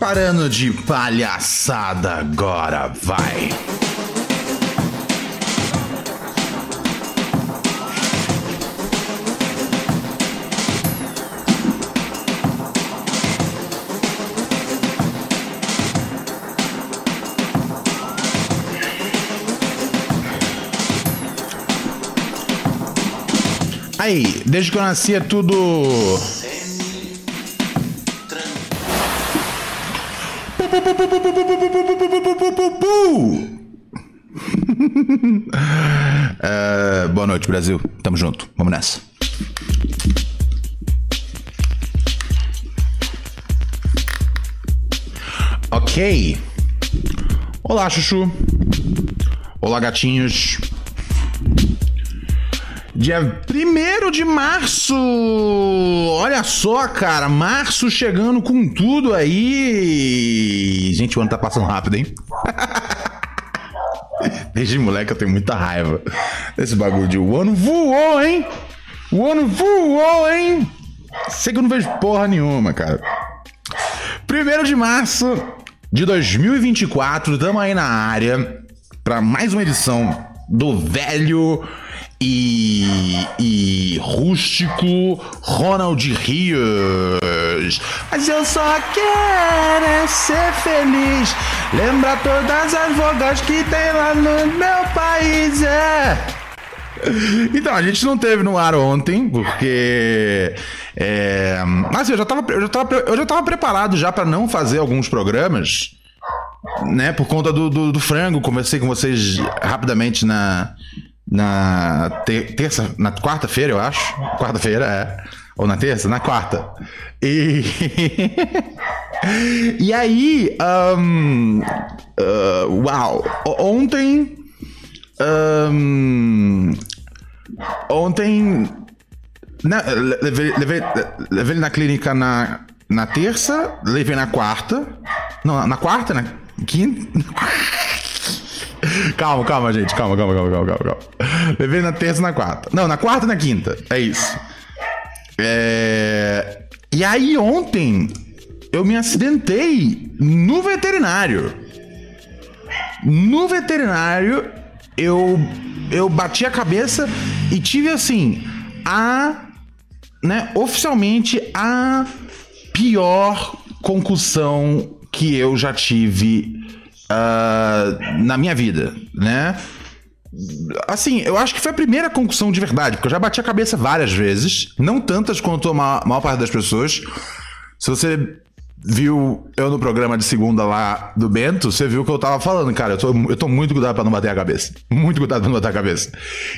Parando de palhaçada agora, vai. Aí, desde que eu nasci é tudo. É, boa noite, Brasil. Tamo junto. Vamos nessa. Ok. Olá, Chuchu. Olá, gatinhos. Dia 1 de março! Olha só, cara, março chegando com tudo aí. Gente, o ano tá passando rápido, hein? Desde moleque eu tenho muita raiva desse bagulho de o ano voou, hein? O ano voou, hein? Sei que eu não vejo porra nenhuma, cara. 1 de março de 2024, tamo aí na área para mais uma edição do velho e, e rústico Ronald Rios. Mas eu só quero é ser feliz. Lembra todas as vogais que tem lá no meu país, é. Então, a gente não teve no ar ontem, porque. É, assim, eu já tava, eu já tava, eu já tava preparado já para não fazer alguns programas, né? Por conta do, do, do frango. Conversei com vocês rapidamente na, na ter terça, na quarta-feira, eu acho. Quarta-feira, é. Ou na terça? Na quarta. E. e aí. Um, uh, uau! Ontem. Um, ontem. Né, levei, levei, levei ele na clínica na, na terça, levei na quarta. Não, na quarta, na quinta. calma, calma, gente. Calma, calma, calma, calma, calma. Levei na terça e na quarta. Não, na quarta e na quinta. É isso. É... E aí ontem eu me acidentei no veterinário. No veterinário eu eu bati a cabeça e tive assim a né, oficialmente a pior concussão que eu já tive uh, na minha vida, né? Assim, eu acho que foi a primeira concussão de verdade, porque eu já bati a cabeça várias vezes, não tantas quanto a maior, maior parte das pessoas. Se você viu eu no programa de segunda lá do Bento, você viu que eu tava falando, cara, eu tô, eu tô muito cuidado para não bater a cabeça. Muito cuidado pra não bater a cabeça.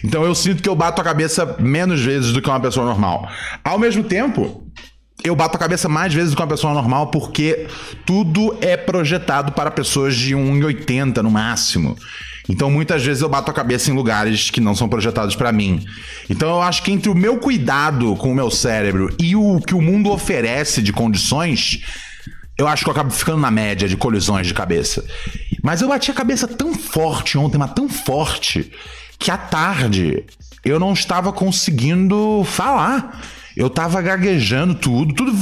Então eu sinto que eu bato a cabeça menos vezes do que uma pessoa normal. Ao mesmo tempo, eu bato a cabeça mais vezes do que uma pessoa normal porque tudo é projetado para pessoas de 1,80 no máximo. Então muitas vezes eu bato a cabeça em lugares que não são projetados para mim. Então eu acho que entre o meu cuidado com o meu cérebro e o que o mundo oferece de condições, eu acho que eu acabo ficando na média de colisões de cabeça. Mas eu bati a cabeça tão forte ontem, mas tão forte, que à tarde eu não estava conseguindo falar. Eu tava gaguejando tudo, tudo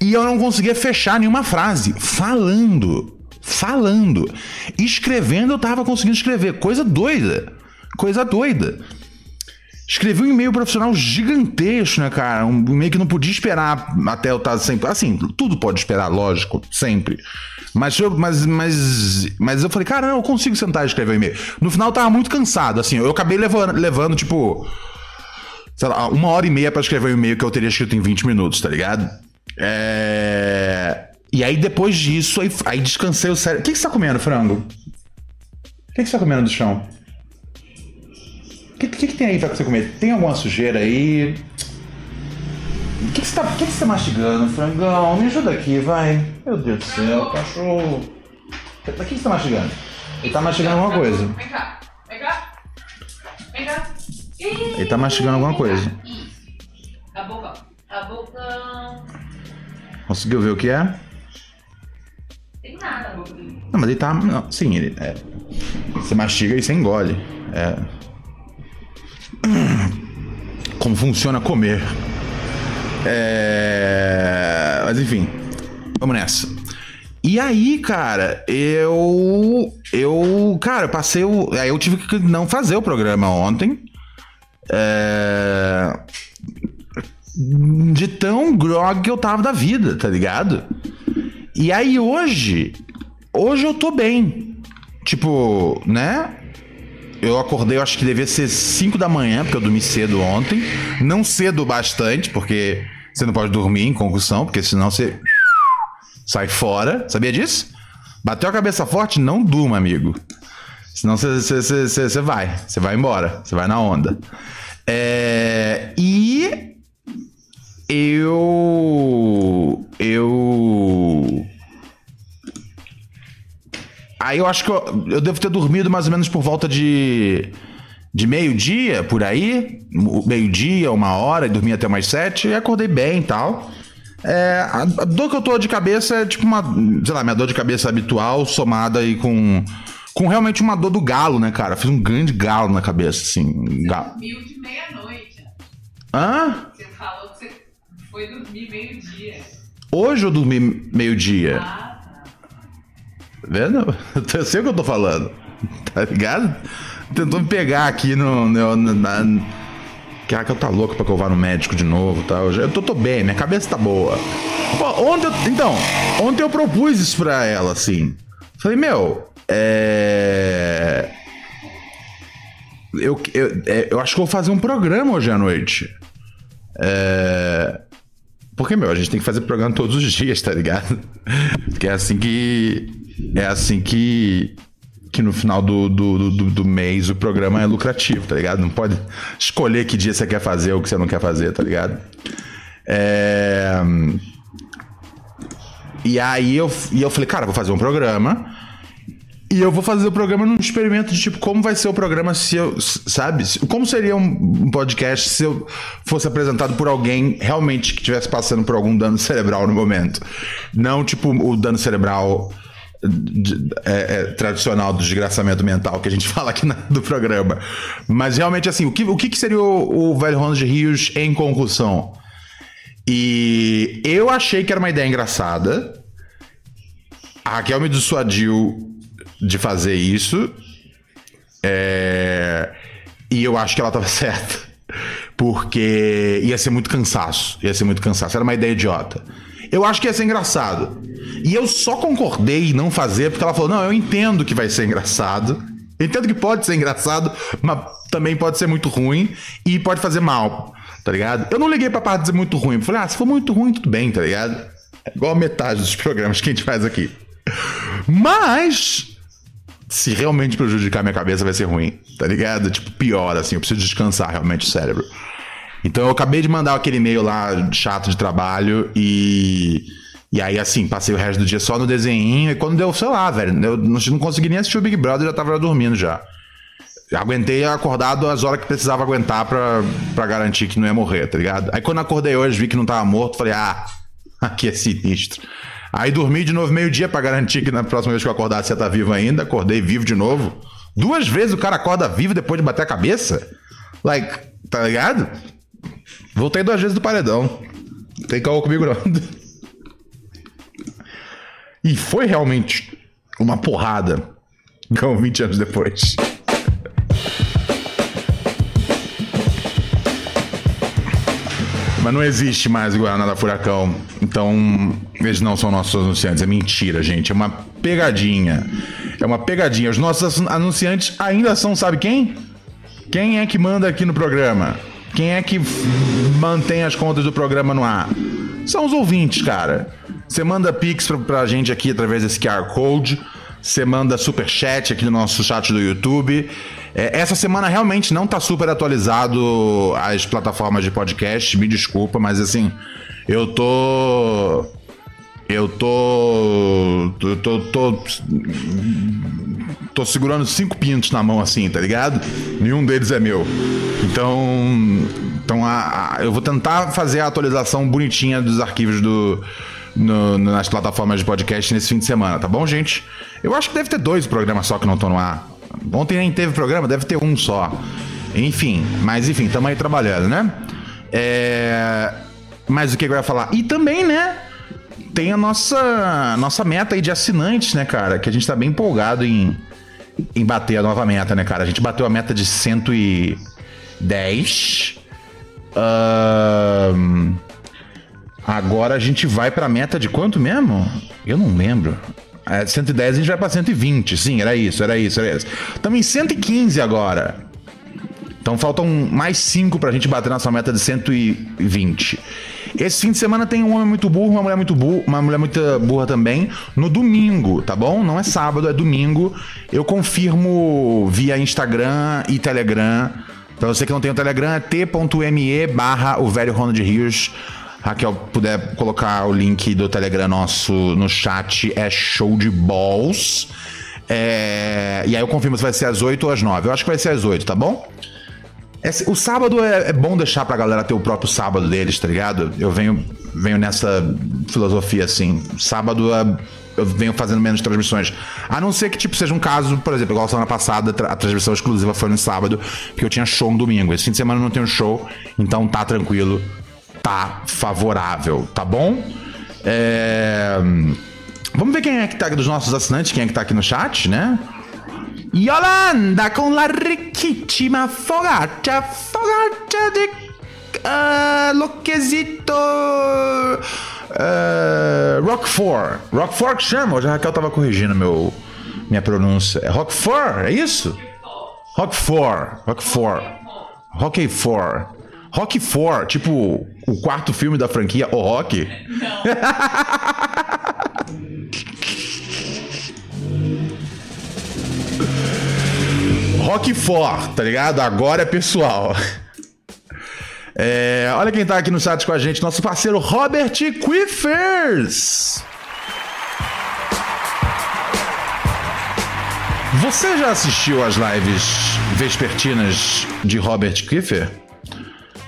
e eu não conseguia fechar nenhuma frase. Falando. Falando. Escrevendo, eu tava conseguindo escrever. Coisa doida. Coisa doida. Escrevi um e-mail profissional gigantesco, né, cara? Um e-mail que não podia esperar até eu estar sempre. Assim, tudo pode esperar, lógico, sempre. Mas eu, mas, mas, mas eu falei, cara, eu consigo sentar e escrever um e-mail. No final eu tava muito cansado, assim. Eu acabei levando, levando tipo sei lá, uma hora e meia para escrever um e-mail que eu teria escrito em 20 minutos, tá ligado? É... E aí depois disso, aí, aí descansei o cérebro. O que, que você tá comendo, frango? O que, que você tá comendo do chão? O que, que, que, tem aí pra você comer? Tem alguma sujeira aí? O que, que, você tá, que, que você tá mastigando, frangão? Me ajuda aqui, vai. Meu Deus do céu, cachorro. O que, que você tá mastigando? Ele tá mastigando alguma coisa. Vem cá, vem cá. Vem cá. Ele tá mastigando alguma coisa. A boca. A boca. Conseguiu ver o que é? Tem nada na boca dele. Não, mas ele tá. Não, sim, ele. É, você mastiga e você engole. É. Como funciona comer. É... Mas enfim, vamos nessa. E aí, cara, eu. Eu. Cara, eu passei o. Aí eu tive que não fazer o programa ontem. É... De tão grog que eu tava da vida, tá ligado? E aí hoje. Hoje eu tô bem. Tipo, né? Eu acordei, eu acho que devia ser 5 da manhã, porque eu dormi cedo ontem. Não cedo bastante, porque você não pode dormir em concussão, porque senão você sai fora. Sabia disso? Bateu a cabeça forte, não durma, amigo. Senão você vai. Você vai embora. Você vai na onda. É, e eu. Eu. Aí eu acho que eu, eu devo ter dormido mais ou menos por volta de. De meio-dia, por aí. Meio-dia, uma hora, e dormi até mais sete, e acordei bem e tal. É, a, a dor que eu tô de cabeça é tipo uma. Sei lá, minha dor de cabeça habitual, somada aí com. Com realmente uma dor do galo, né, cara? Fiz um grande galo na cabeça, assim. Você Galo. dormiu de meia-noite. Hã? Você falou que você foi dormir meio-dia. Hoje eu dormi meio-dia. Ah, tá. Tá vendo? Eu sei o que eu tô falando. Tá ligado? Tentou me pegar aqui no. no na, na... Que eu tá louco pra que eu vá no médico de novo tal. Eu, já- eu tô, tô bem, minha cabeça tá boa. Pô, ontem eu, então, ontem eu propus isso pra ela, assim. Falei, meu, é. Eu, eu, é, eu acho que vou fazer um programa hoje à noite. É. Porque, meu, a gente tem que fazer programa todos os dias, tá ligado? Porque é assim que. É assim que. Que no final do, do, do, do mês o programa é lucrativo, tá ligado? Não pode escolher que dia você quer fazer ou que você não quer fazer, tá ligado? É. E aí eu, e eu falei, cara, vou fazer um programa. E eu vou fazer o programa num experimento de tipo, como vai ser o programa se eu. Sabe? Como seria um podcast se eu fosse apresentado por alguém realmente que estivesse passando por algum dano cerebral no momento? Não, tipo, o dano cerebral é, é, tradicional do desgraçamento mental que a gente fala aqui na- do programa. Mas realmente, assim, o que, o que seria o, o Velho Ronald Rios em concussão? E eu achei que era uma ideia engraçada. A Raquel me dissuadiu de fazer isso. É, E eu acho que ela tava certa. Porque ia ser muito cansaço. Ia ser muito cansaço. Era uma ideia idiota. Eu acho que ia ser engraçado. E eu só concordei em não fazer porque ela falou: não, eu entendo que vai ser engraçado. Eu entendo que pode ser engraçado, mas também pode ser muito ruim e pode fazer mal, tá ligado? Eu não liguei pra parte de ser muito ruim. Eu falei, ah, se for muito ruim, tudo bem, tá ligado? É igual metade dos programas que a gente faz aqui. Mas se realmente prejudicar minha cabeça vai ser ruim, tá ligado? Tipo, pior, assim, eu preciso descansar realmente o cérebro. Então eu acabei de mandar aquele e-mail lá chato de trabalho e. E aí, assim, passei o resto do dia só no desenhinho. E quando deu, sei lá, velho, eu não não consegui nem assistir o Big Brother, já tava dormindo já. Aguentei acordado as horas que precisava aguentar pra, garantir que não ia morrer, tá ligado? Aí quando acordei hoje, vi que não tava morto, falei, ah, aqui é sinistro. Aí dormi de novo meio-dia pra garantir que na próxima vez que eu acordasse ia estar vivo ainda. Acordei vivo de novo. Duas vezes o cara acorda vivo depois de bater a cabeça? Like, tá ligado? Voltei duas vezes do paredão. Tem caô comigo não. E foi realmente uma porrada. Como 20 anos depois. Mas não existe mais o Guaraná da Furacão. Então, eles não são nossos anunciantes. É mentira, gente. É uma pegadinha. É uma pegadinha. Os nossos anunciantes ainda são, sabe quem? Quem é que manda aqui no programa? Quem é que mantém as contas do programa no ar? São os ouvintes, cara. Você manda pix pra, pra gente aqui através desse QR Code. Você manda superchat aqui no nosso chat do YouTube. É, essa semana realmente não tá super atualizado as plataformas de podcast. Me desculpa, mas assim, eu tô. Eu tô. Tô. tô, tô tô segurando cinco pintos na mão assim, tá ligado? Nenhum deles é meu. Então, então a, a- eu vou tentar fazer a atualização bonitinha dos arquivos do no- nas plataformas de podcast nesse fim de semana, tá bom, gente? Eu acho que deve ter dois programas só que não estão no ar. Ontem nem teve programa, deve ter um só. Enfim, mas enfim, estamos aí trabalhando, né? É, Mas o que eu ia falar? E também, né? Tem a nossa, nossa meta aí de assinantes, né, cara? Que a gente tá bem empolgado em, em bater a nova meta, né, cara? A gente bateu a meta de 110. Ahn, agora a gente vai pra meta de quanto mesmo? Eu não lembro. É, 110 a gente vai pra 120. Sim, era isso, era isso, era isso. Estamos em 115 agora. Então faltam mais 5 pra gente bater nossa meta de 120. Esse fim de semana tem um homem muito burro, uma mulher muito burra, uma mulher muito burra também, no domingo, tá bom? Não é sábado, é domingo. Eu confirmo via Instagram e Telegram. Pra você que não tem o Telegram, é t.me barra o velho Ronald Rios. Raquel, puder colocar o link do Telegram nosso no chat, é show de balls. É, E aí eu confirmo se vai ser às 8 ou às 9. Eu acho que vai ser às 8, tá bom? Esse- o sábado é, é bom deixar pra galera ter o próprio sábado deles, tá ligado? Eu venho, venho nessa filosofia assim. Sábado é- eu venho fazendo menos transmissões. A não ser que, tipo, seja um caso, por exemplo, igual semana passada, a transmissão exclusiva foi no sábado, porque eu tinha show no domingo. Esse fim de semana eu não tenho show, então tá tranquilo, tá favorável, tá bom? É... Vamos ver quem é que tá dos nossos assinantes, quem é que tá aqui no chat, né? Yolanda con la riquísima fogaccia, fogaccia de ah, lo quesito ah, Roquefort. Roquefort que chama? Hoje a Raquel tava corrigindo meu, minha pronúncia. É Roquefort, é isso? Roquefort, Roquefort, Roquefort. Roquefort, tipo o quarto filme da franquia O Rock. Roquefort, tá ligado? Agora é pessoal. É, olha quem tá aqui no chat com a gente, nosso parceiro Robert Quiffers. Você já assistiu às lives vespertinas de Robert Kiefer?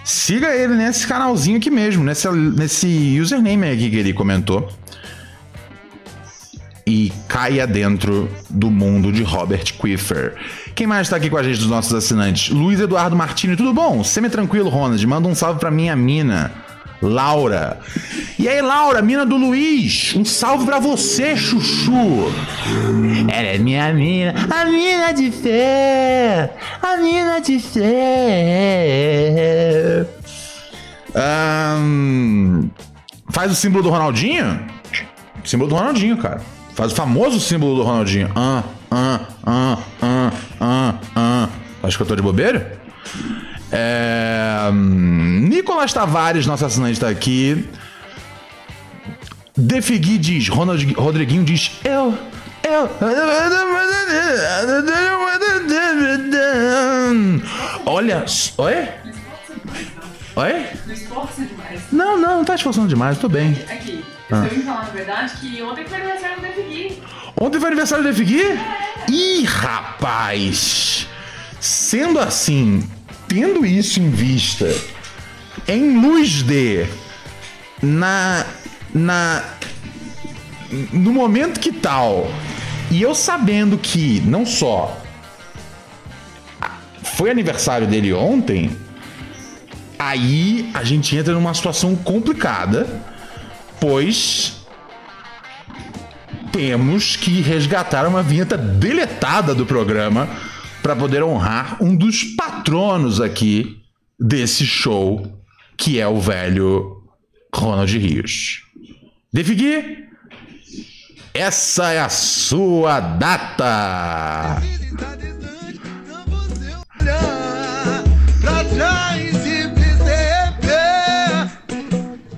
Siga ele nesse canalzinho aqui mesmo, nesse, nesse username aqui que ele comentou. E caia dentro do mundo de Robert Quiffer. Quem mais tá aqui com a gente dos nossos assinantes? Luiz Eduardo Martini, tudo bom? Semi-tranquilo, Ronald. Manda um salve pra minha mina, Laura. E aí, Laura, mina do Luiz, um salve pra você, Chuchu. Ela é minha mina, a mina de fé, a mina de fé. Ahn, faz o símbolo do Ronaldinho? Símbolo do Ronaldinho, cara. Faz o famoso símbolo do Ronaldinho. Ah, ah, ah, ah, ah, ah. Acho que eu tô de bobeira? É... Nicolas Tavares, nosso assinante, tá aqui. Defigui diz, Ronald, Rodriguinho diz, eu, eu. Olha, oi? Oi? Não. Não, não, não tá esforçando demais, tô bem. Aqui, Ah. eu falar na verdade que ontem foi aniversário do Defigui. Ontem foi aniversário do Defigui? Ih, rapaz! Sendo assim, tendo isso em vista, em luz de. Na. Na. No momento que tal, e eu sabendo que não só foi aniversário dele ontem, aí a gente entra numa situação complicada, pois temos que resgatar uma vinheta deletada do programa para poder honrar um dos patronos aqui desse show, que é o velho Ronald Rios. Defigui, essa é a sua data. Pra trás e.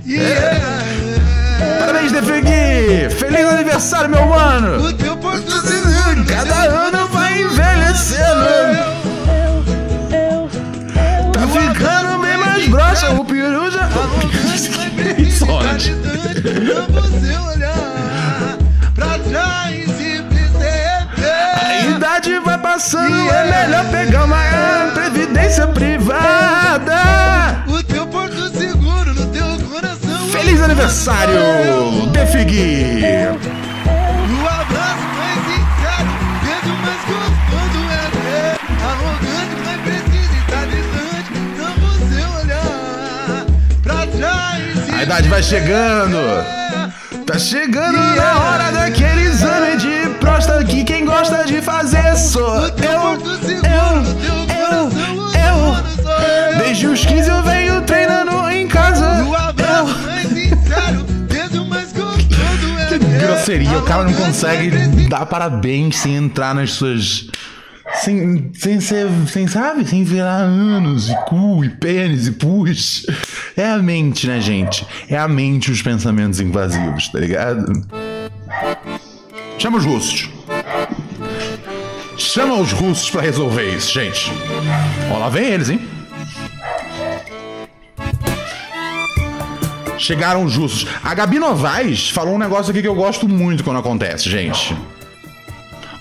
Yeah. Feliz aniversário, meu mano! O teu seguro, Cada ano vai envelhecendo. Tá ficando bem mais broxa, o peru já. Não você olhar pra trás e. A idade vai passando, é melhor pegar uma previdência privada. Feliz aniversário, Defigui! O abraço mais sincero, beijo mais gostoso é ter. Arrogante, mas precisa estar distante. Não você olhar pra trás. e A idade vai chegando. Tá chegando na hora daquele exame de próstata que quem gosta de fazer sou eu, eu, eu, eu. Desde os 15 eu venho treinando em casa. No Grosseria, o cara não consegue dar parabéns sem entrar nas suas. Sem, sem ser. Sem, sabe? Sem virar anos e cu e pênis e pus. É a mente, né, gente? É a mente os pensamentos invasivos, tá ligado? Chama os russos. Chama os russos pra resolver isso, gente. Ó, lá vem eles, hein? Chegaram os russos. A Gabi Novaes falou um negócio aqui que eu gosto muito quando acontece, gente.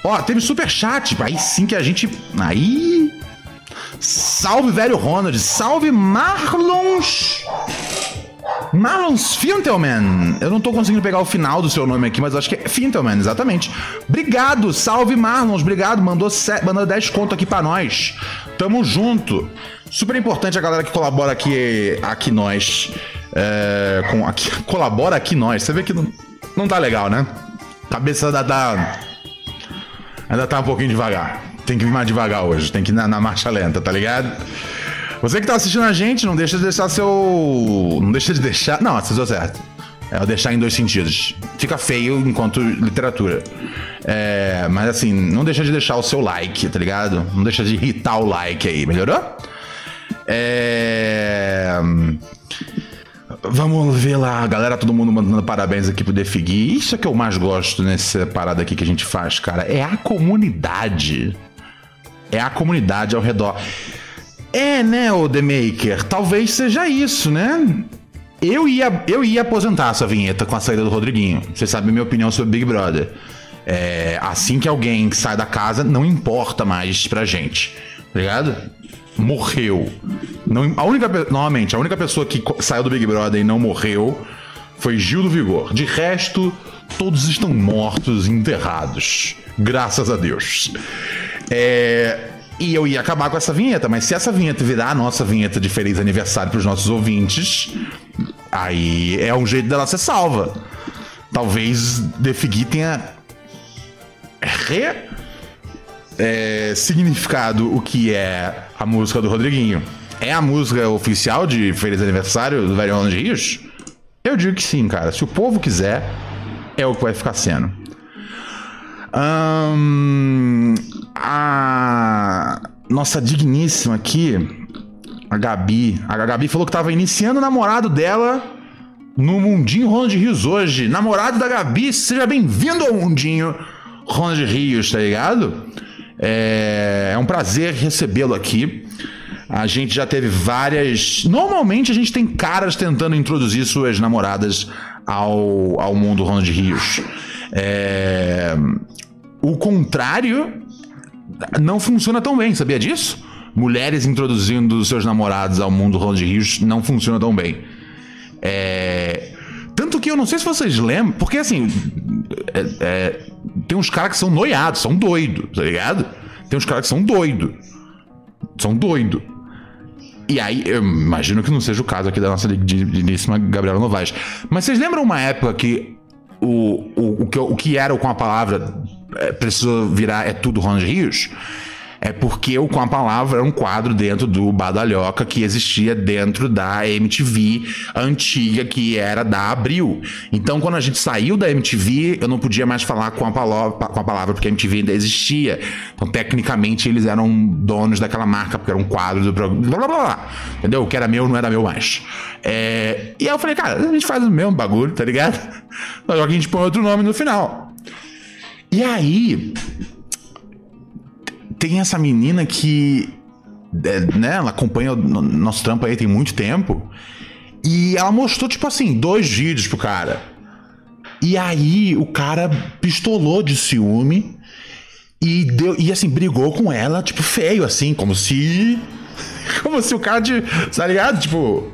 Ó, teve super chat. Aí sim que a gente. Aí. Salve, velho Ronald. Salve, Marlons. Marlons Fintelman. Eu não tô conseguindo pegar o final do seu nome aqui, mas acho que é Fintelman, exatamente. Obrigado, salve Marlons, obrigado. Mandou. Mandou 10 conto aqui pra nós. Tamo junto. Super importante a galera que colabora aqui, aqui nós. É, com, aqui, colabora aqui nós. Você vê que não, não tá legal, né? Cabeça da. da Ainda tá um pouquinho devagar. Tem que vir mais devagar hoje, tem que ir na, na marcha lenta, tá ligado? Você que tá assistindo a gente, não deixa de deixar seu. Não deixa de deixar. Não, deu certo. É deixar em dois sentidos. Fica feio enquanto literatura. É, mas assim, não deixa de deixar o seu like, tá ligado? Não deixa de irritar o like aí, melhorou? É. Vamos ver lá, galera, todo mundo mandando parabéns aqui pro Defigui. Isso é que eu mais gosto nessa parada aqui que a gente faz, cara. É a comunidade. É a comunidade ao redor. É, né, o The Maker? Talvez seja isso, né? Eu ia, eu ia aposentar essa vinheta com a saída do Rodriguinho. Você sabe minha opinião sobre Big Brother. É, assim que alguém sai da casa, não importa mais pra gente. Tá ligado? Morreu. Não, a única, novamente, a única pessoa que saiu do Big Brother e não morreu foi Gil do Vigor. De resto, todos estão mortos enterrados. Graças a Deus. É, e eu ia acabar com essa vinheta, mas se essa vinheta virar a nossa vinheta de feliz aniversário para os nossos ouvintes, aí é um jeito dela ser salva. Talvez Defigui tenha re é, significado o que é a música do Rodriguinho. É a música oficial de Feliz Aniversário do Velho Ano de Rios? Eu digo que sim, cara. Se o povo quiser, é o que vai ficar sendo. A nossa digníssima aqui, a Gabi. A Gabi falou que tava iniciando o namorado dela no Mundinho Ronald Rios hoje. Namorado da Gabi, seja bem-vindo ao Mundinho Ronald Rios, tá ligado? É, é um prazer recebê-lo aqui. A gente já teve várias. Normalmente a gente tem caras tentando introduzir suas namoradas ao, ao mundo Ronald Rios. É, O contrário não funciona tão bem, sabia disso? Mulheres introduzindo seus namorados ao mundo Ronald Rios não funciona tão bem. É, Tanto que eu não sei se vocês lembram, porque assim, é- é, tem uns caras que são noiados, são doidos, tá ligado? Tem uns caras que são doidos. São doidos. E aí, eu imagino que não seja o caso aqui da nossa digníssima Gabriela Novaes. Mas vocês lembram uma época que o, o, o, que, o que era com a palavra é, precisou virar é tudo Ronald Rios? É porque o Com a Palavra era um quadro dentro do Badalhoca que existia dentro da MTV antiga, que era da Abril. Então, quando a gente saiu da MTV, eu não podia mais falar com a, palavra, com a palavra, porque a MTV ainda existia. Então, tecnicamente, eles eram donos daquela marca, porque era um quadro do programa. Blá, blá, blá, blá. Entendeu? O que era meu não era meu mais. É, E aí eu falei, cara, a gente faz o mesmo bagulho, tá ligado? Só que a gente põe outro nome no final. E aí, tem essa menina que, é, né, ela acompanha o no- nosso trampo aí tem muito tempo. E ela mostrou, tipo assim, dois vídeos pro cara. E aí o cara pistolou de ciúme e deu e assim brigou com ela, tipo feio assim, como se como se o cara de, tá ligado? Tipo,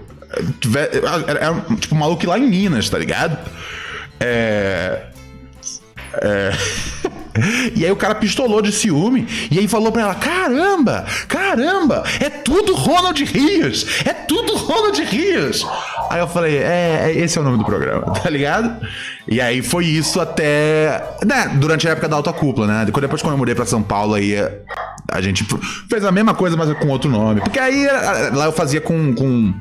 tiver, era, era, tipo maluco lá em Minas, tá ligado? É é E aí o cara pistolou de ciúme e aí falou pra ela: Caramba, caramba, é tudo Ronald Rios, é tudo Ronald Rios. Aí eu falei: É, é, esse é o nome do programa, tá ligado? E aí foi isso até. Né, durante a época da alta cúpula, né? Depois, quando eu mudei pra São Paulo, aí a gente fez a mesma coisa, mas com outro nome. Porque aí lá eu fazia com, com,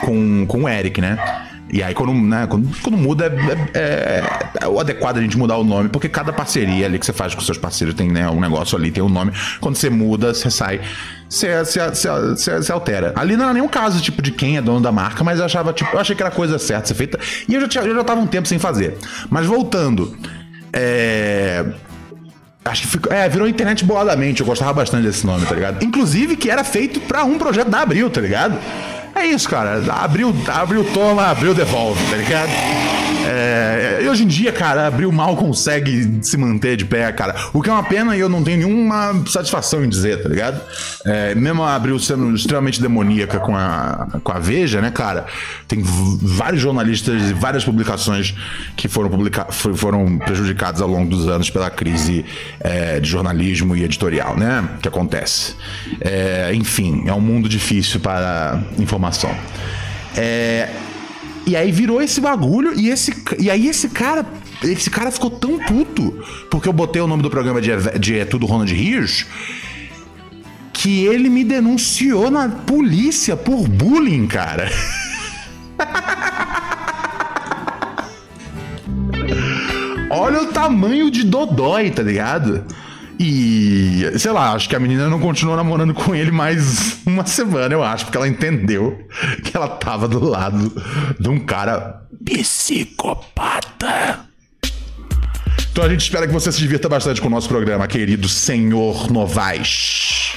com, com o Eric, né? E aí, quando, né, quando, quando muda, é, é, é, o adequado a gente mudar o nome, porque cada parceria ali que você faz com seus parceiros tem né, um negócio ali, tem um nome. Quando você muda, você sai, você, você, você, você, altera. Ali não era nenhum caso, tipo, de quem é dono da marca, mas eu achava, tipo, eu achei que era coisa certa ser feita. E eu já, tinha, eu já tava um tempo sem fazer. Mas voltando, é. Acho que ficou, é, virou internet boladamente. Eu gostava bastante desse nome, tá ligado? Inclusive que era feito para um projeto da Abril, tá ligado? É isso, cara. Abriu, abriu toma, abriu devolve, tá ligado? É, e hoje em dia, cara, Abril mal consegue se manter de pé, cara. O que é uma pena e eu não tenho nenhuma satisfação em dizer, tá ligado? É, mesmo a Abril sendo extremamente demoníaca com a, com a Veja, né, cara? Tem vários jornalistas e várias publicações que foram, publica foram prejudicados ao longo dos anos pela crise é, de jornalismo e editorial, né? Que acontece. É, enfim, é um mundo difícil para informação. É, e aí virou esse bagulho e esse e aí esse cara, esse cara ficou tão puto porque eu botei o nome do programa de, de Tudo Ronald Rios que ele me denunciou na polícia por bullying, cara. Olha o tamanho de Dodói, tá ligado? E, sei lá, acho que a menina não continuou namorando com ele mais uma semana, eu acho, porque ela entendeu que ela tava do lado de um cara psicopata. Então a gente espera que você se divirta bastante com o nosso programa, querido senhor Novaes.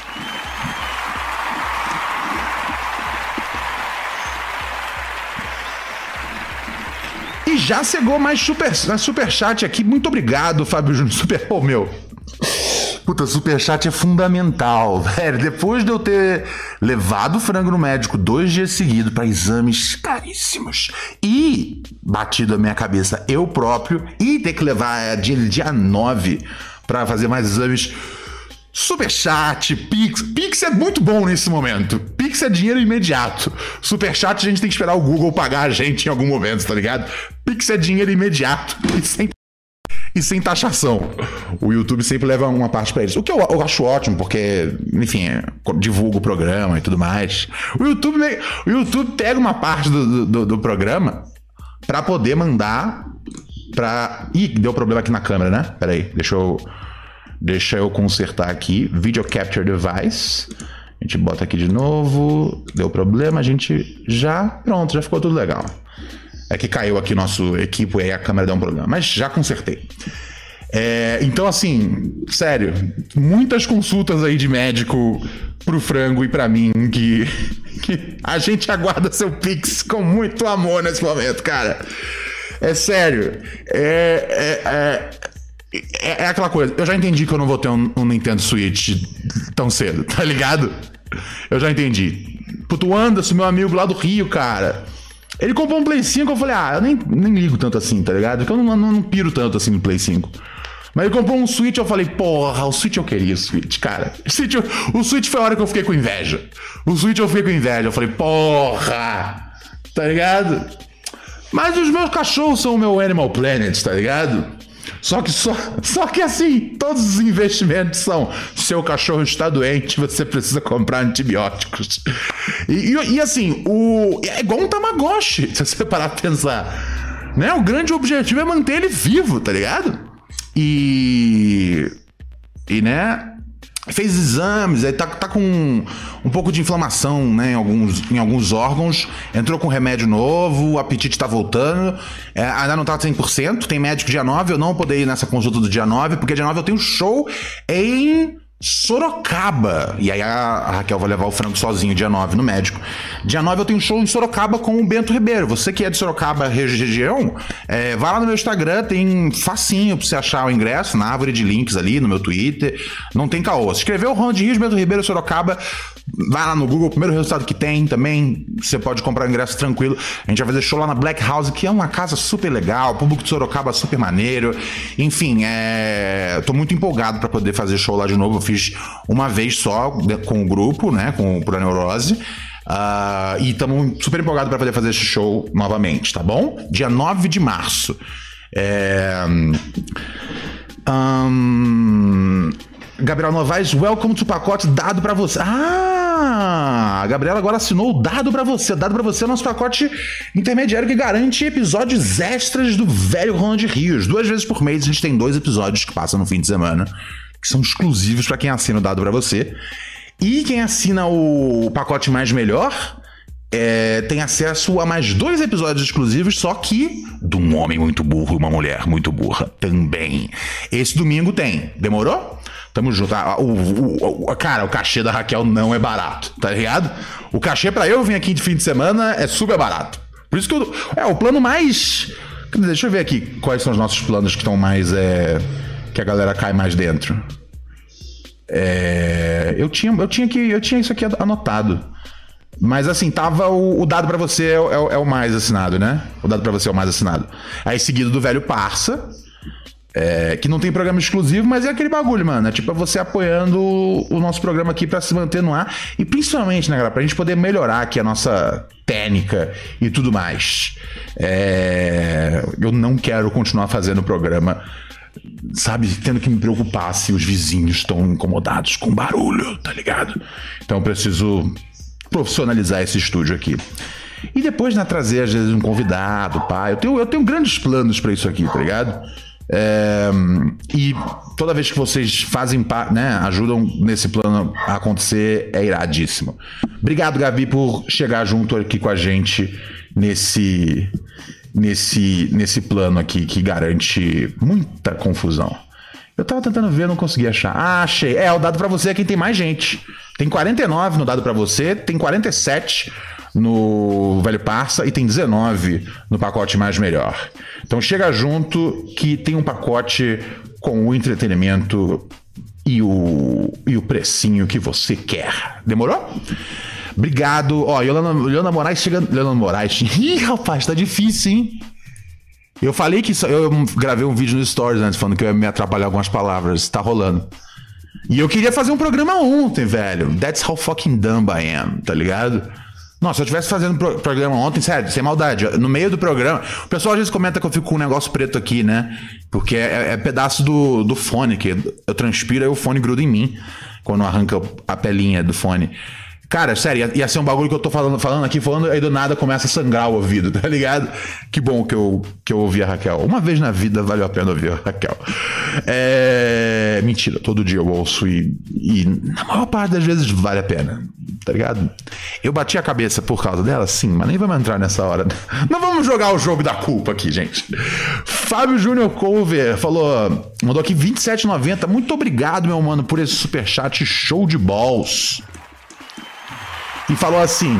E já chegou mais super, super chat aqui. Muito obrigado, Fábio Júnior. Super. Oh, meu. Puta, superchat é fundamental, velho. Depois de eu ter levado o frango no médico dois dias seguidos para exames caríssimos e batido a minha cabeça eu próprio e ter que levar dia, dia 9 para fazer mais exames. Superchat, Pix. Pix é muito bom nesse momento. Pix é dinheiro imediato. Superchat a gente tem que esperar o Google pagar a gente em algum momento, tá ligado? Pix é dinheiro imediato e sem e sem taxação. O YouTube sempre leva uma parte para eles. O que eu, eu, acho ótimo, porque, enfim, divulga o programa e tudo mais. O YouTube, o YouTube pega uma parte do, do, do programa para poder mandar para. Ih, deu problema aqui na câmera, né? Pera aí, deixa eu, deixa eu consertar aqui. Video Capture Device. A gente bota aqui de novo. Deu problema, a gente já. Pronto, já ficou tudo legal. É que caiu aqui nosso equipo e aí a câmera deu um problema. Mas já consertei. É, então, assim, sério, muitas consultas aí de médico pro frango e para mim que, que a gente aguarda seu Pix com muito amor nesse momento, cara. É sério. É, é, é, é, aquela coisa. Eu já entendi que eu não vou ter um, um Nintendo Switch tão cedo, tá ligado? Eu já entendi. Puto Anderson, meu amigo lá do Rio, cara. Ele comprou um Play 5, eu falei, ah, eu nem, nem ligo tanto assim, tá ligado? Porque eu não, não, não piro tanto assim no Play 5. Mas ele comprou um Switch, eu falei, porra, o Switch eu queria o Switch, cara. O Switch, o Switch foi a hora que eu fiquei com inveja. O Switch eu fiquei com inveja. Eu falei, porra, tá ligado? Mas os meus cachorros são o meu Animal Planet, tá ligado? Só que, só, só que assim, todos os investimentos são: seu cachorro está doente, você precisa comprar antibióticos. E, e, e assim, o, é igual um Tamagotchi, se você parar pra pensar. Né? O grande objetivo é manter ele vivo, tá ligado? E. E né? Fez exames, aí tá, tá com um, um, pouco de inflamação né, em, alguns, em alguns órgãos, entrou com remédio novo, o apetite tá voltando, é, ainda não tá 100%, tem médico dia 9, eu não vou poder ir nessa consulta do dia 9, porque dia 9 eu tenho show em Sorocaba. E aí a, Raquel vai levar o Franco sozinho dia 9 no médico. Dia 9 eu tenho um show em Sorocaba com o Bento Ribeiro. Você que é de Sorocaba, região, é, vai lá no meu Instagram, tem facinho pra você achar o ingresso, na árvore de links ali, no meu Twitter. Não tem caô. Se escreveu Ronald Rios, Bento Ribeiro, Sorocaba, Vai lá no Google, primeiro resultado que tem também. Você pode comprar ingresso tranquilo. A gente vai fazer show lá na Black House, que é uma casa super legal. Público de Sorocaba super maneiro. Enfim, é... tô muito empolgado para poder fazer show lá de novo. Eu fiz uma vez só com o grupo, né? Com o Pura Neurose. Uh, e estamos super empolgados para poder fazer esse show novamente, tá bom? Dia 9 de março. É... Um... Gabriel Novaes, welcome to pacote dado para você. Ah, a Gabriela agora assinou o dado para você. Dado para você é o nosso pacote intermediário que garante episódios extras do velho Ronald Rios. Duas vezes por mês a gente tem dois episódios que passam no fim de semana, que são exclusivos para quem assina o dado para você. E quem assina o pacote mais melhor é, tem acesso a mais dois episódios exclusivos, só que de um homem muito burro e uma mulher muito burra também. Esse domingo tem. Demorou? Tamo junto. Ah, o, o, cara, o cachê da Raquel não é barato, tá ligado? O cachê para eu vir aqui de fim de semana é super barato. Por isso que eu. É, o plano mais. Deixa eu ver aqui quais são os nossos planos que estão mais. É, que a galera cai mais dentro. É, eu, tinha, eu, tinha que, eu tinha isso aqui anotado. Mas assim, tava o, o dado para você é, é, é, o mais assinado, né? O dado para você é o mais assinado. Aí seguido do velho Parça, é, que não tem programa exclusivo, mas é aquele bagulho, mano. É tipo você apoiando o nosso programa aqui para se manter no ar. E principalmente, né, galera, pra gente poder melhorar aqui a nossa técnica e tudo mais. É, eu não quero continuar fazendo o programa sabe, tendo que me preocupar se os vizinhos estão incomodados com barulho, tá ligado? Então eu preciso profissionalizar esse estúdio aqui. E depois, né, trazer às vezes um convidado, pai. Eu tenho, eu tenho grandes planos para isso aqui, tá ligado? É, e toda vez que vocês fazem né, ajudam nesse plano a acontecer, é iradíssimo. Obrigado, Gabi, por chegar junto aqui com a gente nesse nesse, nesse plano aqui que garante muita confusão. Eu tava tentando ver, não consegui achar. Ah, achei. É, o dado para você é quem tem mais gente. Tem 49 no dado para você, tem 47 no Velho Parça e tem 19 no pacote mais melhor. Então chega junto que tem um pacote com o entretenimento e o, e o precinho que você quer. Demorou? Obrigado. Ó, Yolanda, Yolanda Moraes chegando. Yolanda Moraes. Ih, rapaz, tá difícil, hein? Eu falei que. Eu gravei um vídeo no Stories antes falando que eu ia me atrapalhar algumas palavras. Tá rolando. E eu queria fazer um programa ontem, velho. That's how fucking dumb I am, tá ligado? Nossa, se eu estivesse fazendo pro programa ontem, sério, sem maldade, no meio do programa. O pessoal às vezes comenta que eu fico com um negócio preto aqui, né? Porque é, é pedaço do, do fone, que eu transpiro e o fone gruda em mim quando arranca a pelinha do fone. Cara, sério, ia, ser um bagulho que eu tô falando, falando aqui, falando, aí do nada começa a sangrar o ouvido, tá ligado? Que bom que eu, que eu ouvi a Raquel. Uma vez na vida valeu a pena ouvir a Raquel. É... Mentira, todo dia eu ouço e, e na maior parte das vezes vale a pena, tá ligado? Eu bati a cabeça por causa dela, sim, mas nem vamos entrar nessa hora. Não vamos jogar o jogo da culpa aqui, gente. Fábio Júnior Cover falou, mandou aqui 27,90. Muito obrigado, meu mano, por esse superchat show de balls e falou assim: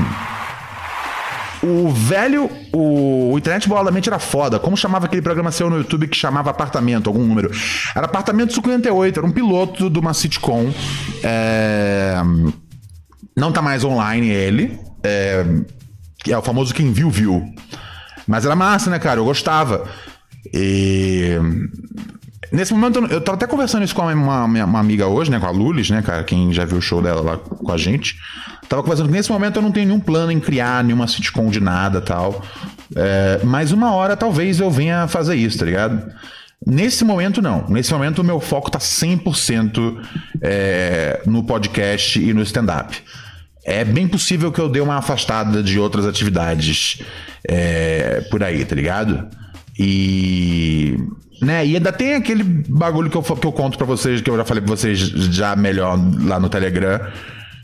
o velho, o, o Internet Bola da Mente era foda. Como chamava aquele programa seu no YouTube que chamava Apartamento, algum número? Era Apartamento 58, era um piloto de uma sitcom. É... Não tá mais online ele. É... é o famoso quem viu, viu. Mas era massa, né, cara? Eu gostava. E. Nesse momento, eu tava até conversando isso com uma, uma, uma, amiga hoje, né? Com a Lulis, né, cara? Quem já viu o show dela lá com a gente. Tava conversando que nesse momento eu não tenho nenhum plano em criar nenhuma sitcom de nada tal. É, mas uma hora talvez eu venha fazer isso, tá ligado? Nesse momento, não. Nesse momento, o meu foco tá 100% é, no podcast e no stand-up. É bem possível que eu dê uma afastada de outras atividades é, por aí, tá ligado? E. Né, e ainda tem aquele bagulho que eu, que eu conto para vocês, que eu já falei pra vocês já melhor lá no Telegram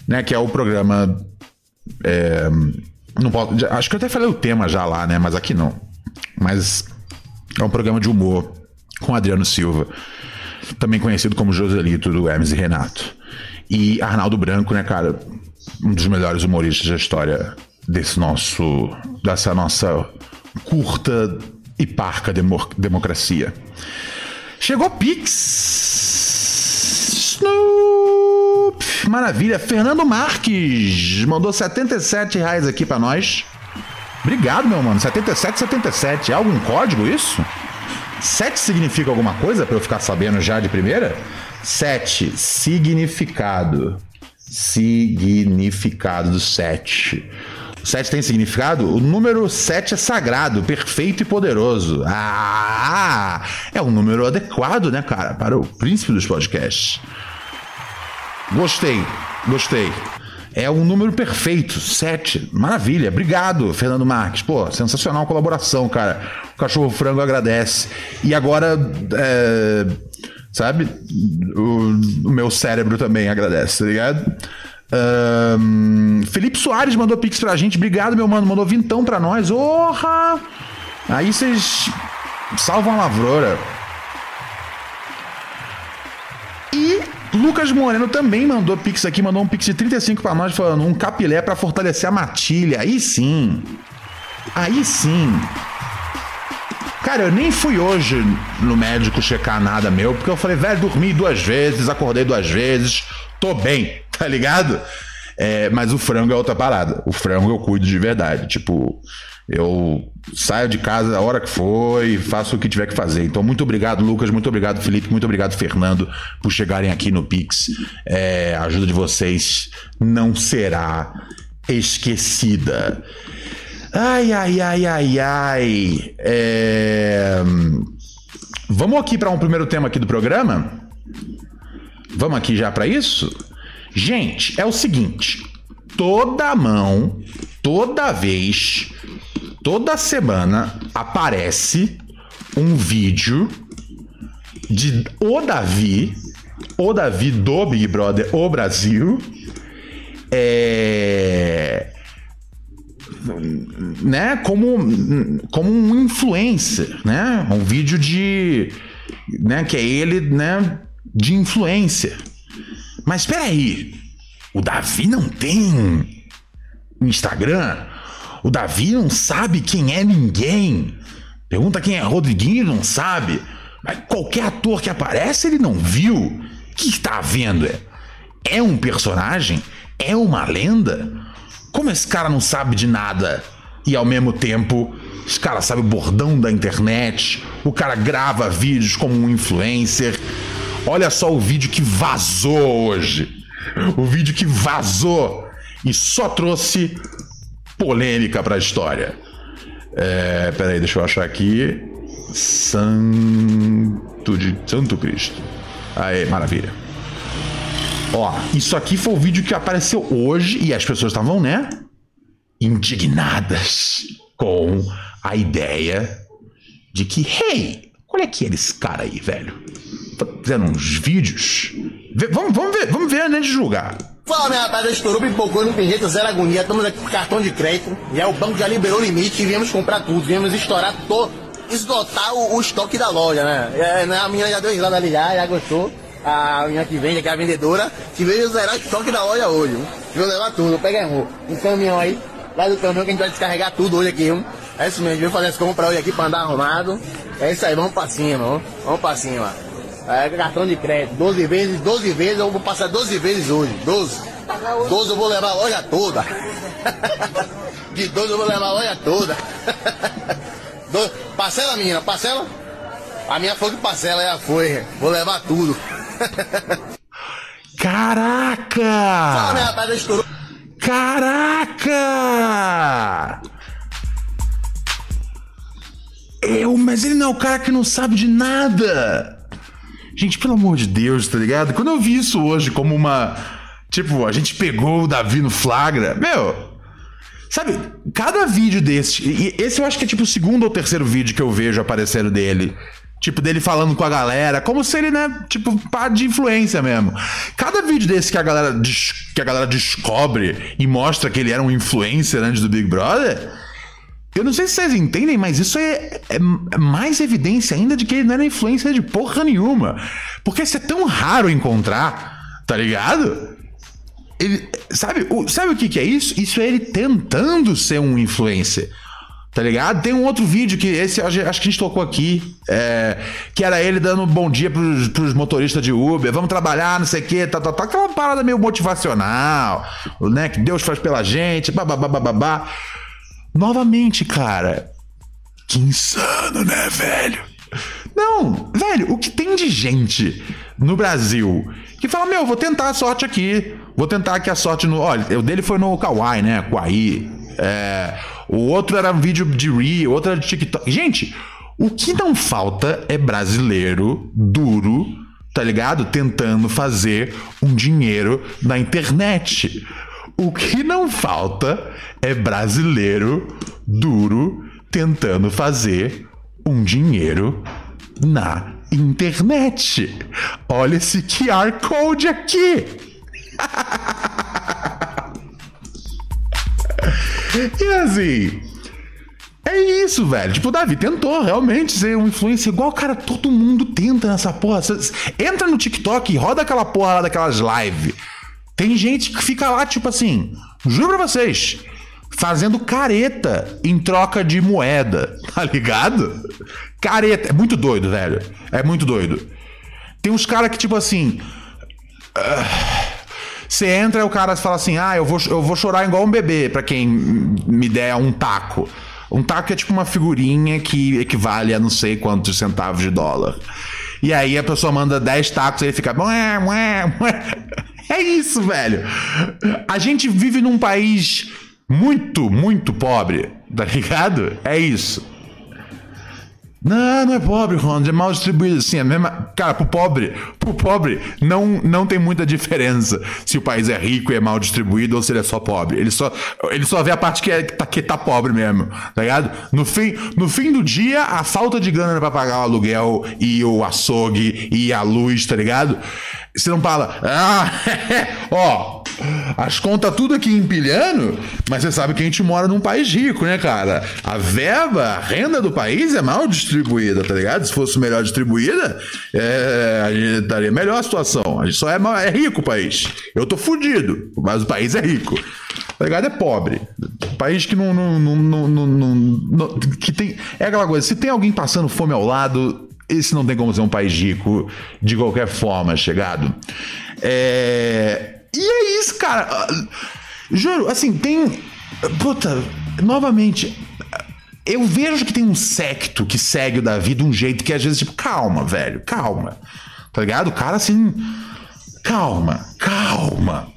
né? Que é o programa. É, não posso, acho que eu até falei o tema já lá, né? Mas aqui não. Mas é um programa de humor com Adriano Silva, também conhecido como Joselito do Hermes e Renato. E Arnaldo Branco, né, cara? Um dos melhores humoristas da história desse nosso. dessa nossa curta e parca demo, democracia. Chegou Pix! Snoop! Maravilha. Fernando Marques mandou 77 reais aqui pra nós. Obrigado, meu mano. 77, 77. É algum código isso? 7 significa alguma coisa pra eu ficar sabendo já de primeira? 7. Significado. Significado do 7. O 7 tem significado? O número 7 é sagrado, perfeito e poderoso. Ah! É um número adequado, né, cara? Para o príncipe dos podcasts. Gostei, gostei. É um número perfeito, 7. Maravilha, obrigado, Fernando Marques. Pô, sensacional colaboração, cara. O cachorro frango agradece. E agora, é, sabe? O, o meu cérebro também agradece, tá ligado? Ahn, Felipe Soares mandou pix pra gente. Obrigado, meu mano. Mandou vintão pra nós. Orra! Aí vocês salvam a lavoura. E Lucas Moreno também mandou pix aqui, mandou um pix de 35 pra nós, falando um capilé pra fortalecer a matilha. Aí sim. Aí sim. Cara, eu nem fui hoje no médico checar nada meu, porque eu falei, velho, dormi duas vezes, acordei duas vezes, tô bem, tá ligado? É, mas o frango é outra parada. O frango eu cuido de verdade. Tipo, eu saio de casa a hora que for e faço o que tiver que fazer. Então, muito obrigado, Lucas. Muito obrigado, Felipe. Muito obrigado, Fernando, por chegarem aqui no Pix. É, a ajuda de vocês não será esquecida. Ai, ai, ai, ai, ai. É... Vamos aqui para um primeiro tema aqui do programa? Vamos aqui já para isso? Gente, é o seguinte: toda mão, toda vez, toda semana aparece um vídeo de o Davi, o Davi do Big Brother, o Brasil, é né, como, como um influencer, né? Um vídeo de, né, que é ele, né, de influência. Mas espera aí, o Davi não tem Instagram? O Davi não sabe quem é ninguém? Pergunta quem é Rodriguinho, não sabe. Mas qualquer ator que aparece, ele não viu. O que está vendo? É, é um personagem? É uma lenda? Como esse cara não sabe de nada e ao mesmo tempo esse cara sabe o bordão da internet, o cara grava vídeos como um influencer. Olha só o vídeo que vazou hoje. O vídeo que vazou e só trouxe polêmica pra história. É, peraí, deixa eu achar aqui. Santo de Santo Cristo. Aí, maravilha. Ó, isso aqui foi o vídeo que apareceu hoje e as pessoas estavam, né? Indignadas com a ideia de que, hey, olha aqui esse cara aí, velho. Fazendo uns vídeos. Vê- vamos, vamos ver, vamos ver antes de julgar. Fala, minha rapaz, estourou, pipocou, não tem jeito, zero agonia. Estamos aqui com cartão de crédito. Já o banco já liberou o limite e viemos comprar tudo. Viemos estourar todo, esgotar o, o estoque da loja, né? Né, a menina já deu risada ali já, já gostou. A menina que vende, que é a vendedora, que veio zerar o estoque da loja hoje. viu? Vou levar tudo, pega um, um caminhão aí, lá do caminhão que a gente vai descarregar tudo hoje aqui. viu? É isso mesmo, veio fazer as compras hoje aqui pra andar arrumado. É isso aí, vamos pra cima, viu? vamos pra cima. É, cartão de crédito, 12 vezes, 12 vezes, eu vou passar 12 vezes hoje, 12. 12 eu vou levar a loja toda. De 12 eu vou levar a loja toda. Do- Parcela minha, parcela? A minha foi que parcela, ela foi. Vou levar tudo. Fala, minha Caraca! rapaz, estourou. Caraca! Eu, mas ele não é o cara que não sabe de nada. Gente, pelo amor de Deus, tá ligado? Quando eu vi isso hoje como uma. Tipo, a gente pegou o Davi no flagra. Meu. Sabe, cada vídeo desse. E esse eu acho que é tipo o segundo ou terceiro vídeo que eu vejo aparecendo dele. Tipo, dele falando com a galera, como se ele, né, tipo, pá de influência mesmo. Cada vídeo desse que a galera, que a galera descobre e mostra que ele era um influencer antes do Big Brother, eu não sei se vocês entendem, mas isso é, é mais evidência ainda de que ele não era influencer de porra nenhuma. Porque isso é tão raro encontrar, tá ligado? Ele, sabe, o, sabe o que, que é isso? Isso é ele tentando ser um influencer. Tá ligado? Tem um outro vídeo que esse acho que a gente tocou aqui. é, que era ele dando um bom dia pros, pros motoristas de Uber. Vamos trabalhar, não sei o quê, tá, tá, tá. Aquela parada meio motivacional, né? Que Deus faz pela gente, babá. Novamente, cara. Que insano, né, velho? Não, velho, o que tem de gente no Brasil que fala, meu, vou tentar a sorte aqui. Vou tentar aqui a sorte no. Olha, o dele foi no Kawaii, né? Kawaii. É, o outro era um vídeo de Reel, outro era de TikTok. Gente, o que não falta é brasileiro duro, tá ligado? Tentando fazer um dinheiro na internet. O que não falta é brasileiro duro tentando fazer um dinheiro na internet. Olha esse QR Code aqui. E assim. É isso, velho. Tipo, o Davi tentou realmente ser um influencer igual, cara, todo mundo tenta nessa porra. Cê- entra no TikTok e roda aquela porra lá daquelas lives. Tem gente que fica lá, tipo assim, juro pra vocês, fazendo careta em troca de moeda, tá ligado? Careta. É muito doido, velho. É muito doido. Tem uns caras que, tipo assim. Você entra e o cara fala assim: Ah, eu vou, eu vou chorar igual um bebê pra quem me der um taco. Um taco é tipo uma figurinha que equivale a não sei quantos centavos de dólar. E aí a pessoa manda 10 tacos e ele fica. "Mué, mué, mué." É isso, velho. A gente vive num país muito, muito pobre, tá ligado? É isso. Não, não é pobre, Ronald, é mal distribuído. Assim, é mesma. Cara, pro pobre, pro pobre, não, não tem muita diferença se o país é rico e é mal distribuído ou se ele é só pobre. Ele só, ele só vê a parte que, é, que, tá, que tá pobre mesmo, tá ligado? No fim, no fim do dia, a falta de grana pra pagar o aluguel e o açougue e a luz, tá ligado? Você não fala, ah, ó, as contas tudo aqui empilhando, mas você sabe que a gente mora num país rico, né, cara? A verba, a renda do país é mal distribuída, tá ligado? Se fosse melhor distribuída, é, a gente estaria melhor a situação. A gente só é, é rico o país. Eu tô fudido, mas o país é rico. Tá ligado? É pobre. País que não. não, não, não, não- não- não- que tem. É aquela coisa, se tem alguém passando fome ao lado, esse não tem como ser um país rico de qualquer forma, chegado. É. E é isso, cara. Juro, assim, tem. Puta, novamente. Eu vejo que tem um secto que segue o Davi de um jeito que às vezes, tipo, calma, velho, calma. Tá ligado? O cara assim. Calma, calma.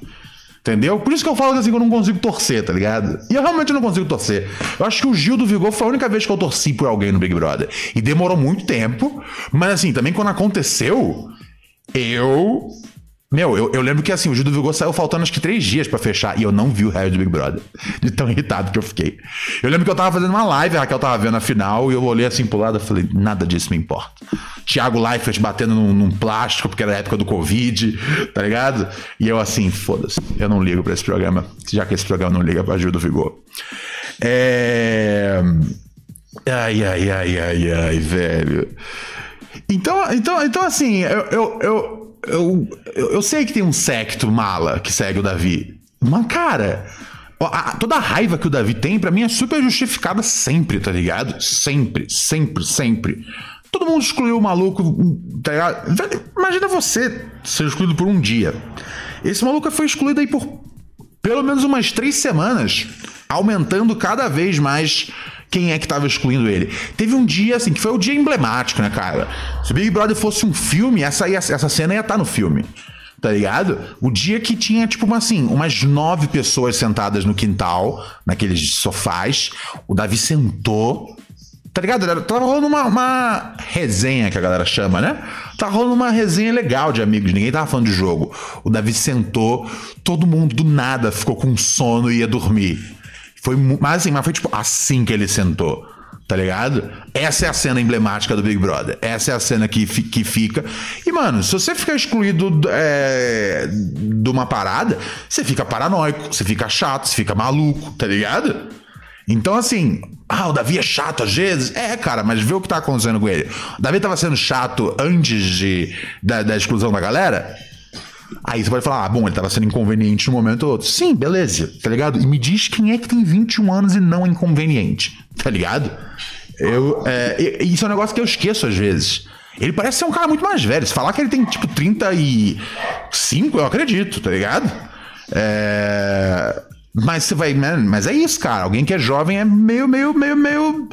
Entendeu? Por isso que eu falo que assim, eu não consigo torcer, tá ligado? E eu realmente não consigo torcer. Eu acho que o Gil do Vigor foi a única vez que eu torci por alguém no Big Brother. E demorou muito tempo. Mas assim, também quando aconteceu, eu. Meu, eu, eu lembro que assim, o Gil do Vigor saiu faltando acho que três dias pra fechar e eu não vi o resto do Big Brother. De tão irritado que eu fiquei. Eu lembro que eu tava fazendo uma live, a Raquel tava vendo a final e eu olhei assim pro lado e falei, nada disso me importa. Thiago Leifert batendo num, num plástico, porque era a época do Covid, tá ligado? E eu assim, foda-se, eu não ligo pra esse programa, já que esse programa não liga pra Gil do Vigor. É. Ai, ai, ai, ai, ai, velho. Então, então, então assim, eu, eu, eu, eu, eu, eu sei que tem um secto mala que segue o Davi. Mas, cara, a- toda a raiva que o Davi tem, pra mim, é super justificada sempre, tá ligado? Sempre, sempre, sempre. Todo mundo excluiu o maluco, tá ligado? Imagina você ser excluído por um dia. Esse maluco foi excluído aí por pelo menos umas três semanas, aumentando cada vez mais quem é que tava excluindo ele. Teve um dia, assim, que foi o dia emblemático, né, cara? Se Big Brother fosse um filme, essa, essa cena ia estar no filme. Tá ligado? O dia que tinha, tipo, uma, assim, umas nove pessoas sentadas no quintal, naqueles sofás. O Davi sentou. Tá ligado? Tava rolando uma, uma resenha que a galera chama, né? Tava rolando uma resenha legal de amigos, ninguém tava falando de jogo. O Davi sentou, todo mundo do nada ficou com sono e ia dormir. Foi, mas assim, mas foi tipo assim que ele sentou. Tá ligado? Essa é a cena emblemática do Big Brother. Essa é a cena que, que fica. E, mano, se você ficar excluído é, de uma parada, você fica paranoico, você fica chato, você fica maluco, tá ligado? Então, assim, ah, o Davi é chato às vezes. É, cara, mas vê o que tá acontecendo com ele. O Davi tava sendo chato antes de, da, da exclusão da galera? Aí você pode falar, ah, bom, ele tava sendo inconveniente no momento ou outro. Sim, beleza, tá ligado? E me diz quem é que tem 21 anos e não é inconveniente, tá ligado? Eu, é, isso é um negócio que eu esqueço às vezes. Ele parece ser um cara muito mais velho. Se falar que ele tem, tipo, 35, eu acredito, tá ligado? É... Mas você vai. né, Mas é isso, cara. Alguém que é jovem é meio, meio, meio, meio.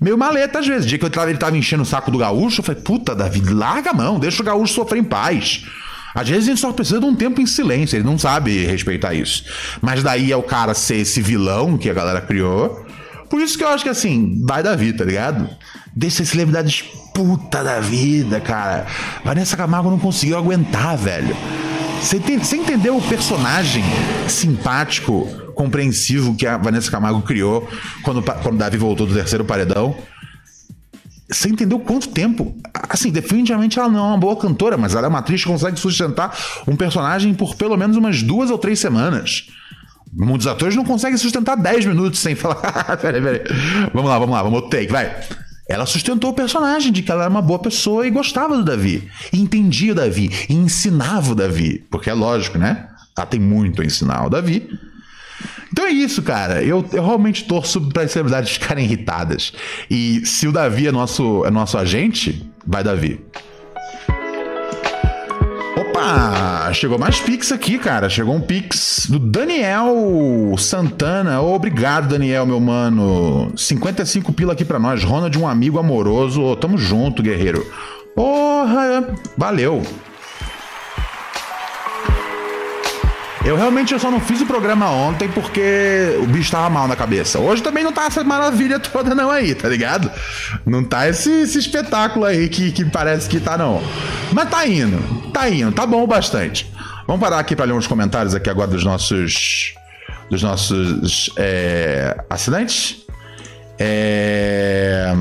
meio maleta às vezes. O dia que eu tava, ele tava enchendo o saco do gaúcho, eu falei, puta, Davi, larga a mão, deixa o gaúcho sofrer em paz. Às vezes a gente só precisa de um tempo em silêncio, ele não sabe respeitar isso. Mas daí é o cara ser esse vilão que a galera criou. Por isso que eu acho que assim, vai Davi, tá ligado? Deixa esse celebridades puta da vida, cara. Vanessa Camargo não conseguiu aguentar, velho. Você, entendeu o personagem simpático, compreensivo que a Vanessa Camargo criou quando, quando Davi voltou do terceiro paredão? Você entendeu quanto tempo? Assim, definitivamente ela não é uma boa cantora, mas ela é uma atriz que consegue sustentar um personagem por pelo menos umas duas ou três semanas. Muitos atores não conseguem sustentar 10 minutos sem falar. peraí, peraí. Vamos lá, vamos lá, vamos take, vai. Ela sustentou o personagem de que ela era uma boa pessoa e gostava do Davi. E entendia o Davi. E ensinava o Davi. Porque é lógico, né? Ela tem muito a ensinar o Davi. Então é isso, cara. Eu, eu realmente torço para as celebridades ficarem irritadas. E se o Davi é nosso, é nosso agente, vai Davi. Opa! Chegou mais Pix aqui, cara. Chegou um Pix do Daniel Santana. Obrigado, Daniel, meu mano. 55 pila aqui pra nós. Ronald, um amigo amoroso. Tamo junto, guerreiro. Porra! Valeu. Eu realmente eu só não fiz o programa ontem porque o bicho tava mal na cabeça. Hoje também não tá essa maravilha toda não aí, tá ligado? Não tá esse, esse espetáculo aí que, que parece que tá não. Mas tá indo, tá indo, tá bom bastante. Vamos parar aqui pra ler uns comentários aqui agora dos nossos dos nossos é, assinantes. É,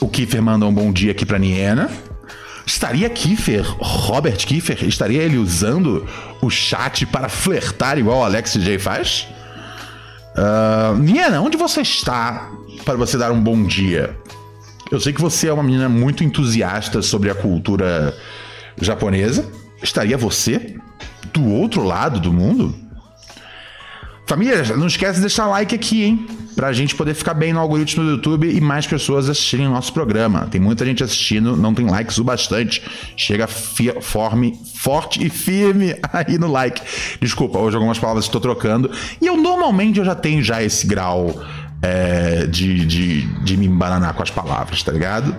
o Kiefer manda um bom dia aqui pra Niena. Estaria Kiefer, Robert Kiefer, estaria ele usando o chat para flertar igual o Alex J faz? Ah, Niena, onde você está para você dar um bom dia? Eu sei que você é uma menina muito entusiasta sobre a cultura japonesa. Estaria você do outro lado do mundo? Família, não esquece de deixar like aqui, hein? Pra gente poder ficar bem no algoritmo do YouTube e mais pessoas assistirem o nosso programa. Tem muita gente assistindo, não tem likes o bastante. Chega forme, forte e firme aí no like. Desculpa, hoje algumas palavras estou trocando. E eu normalmente eu já tenho já esse grau é, de, de, de me embananar com as palavras, tá ligado?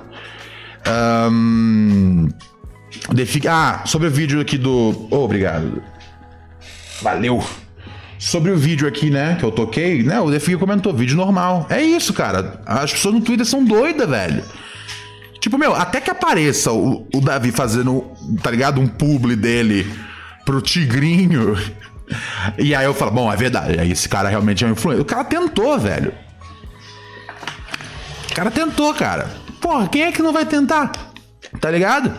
Defi- ah, sobre o vídeo aqui do. Oh, obrigado. Valeu. Sobre o vídeo aqui, né, que eu toquei, né, o Defi comentou, vídeo normal. É isso, cara. As pessoas no Twitter são doidas, velho. Tipo, meu, até que apareça o, o Davi fazendo, tá ligado, um publi dele pro Tigrinho. E aí eu falo, bom, é verdade, aí esse cara realmente é um influencer. O cara tentou, velho. O cara tentou, cara. Porra, quem é que não vai tentar? Tá ligado?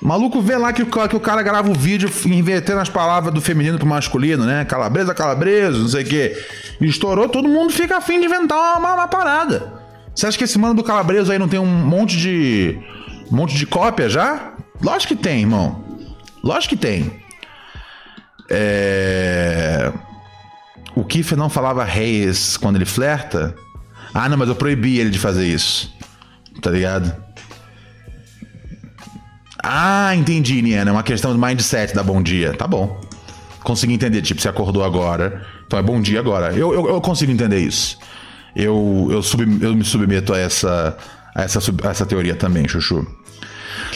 Maluco vê lá que que o cara grava o vídeo invertendo as palavras do feminino pro masculino, né? Calabresa, calabreso, não sei o quê. Estourou, todo mundo fica afim de inventar uma, uma parada. Você acha que esse mano do calabreso aí não tem um monte de. um monte de cópia já? Lógico que tem, irmão. Lógico que tem. É. O Kiefer não falava reis quando ele flerta? Ah, não, mas eu proibi ele de fazer isso. Tá ligado? Ah, entendi, Niana. É uma questão de mindset da bom dia. Tá bom. Consegui entender. Tipo, você acordou agora. Então é bom dia agora. Eu, eu, eu consigo entender isso. Eu, eu, sub, eu me submeto a essa, a, essa, a essa teoria também, Chuchu.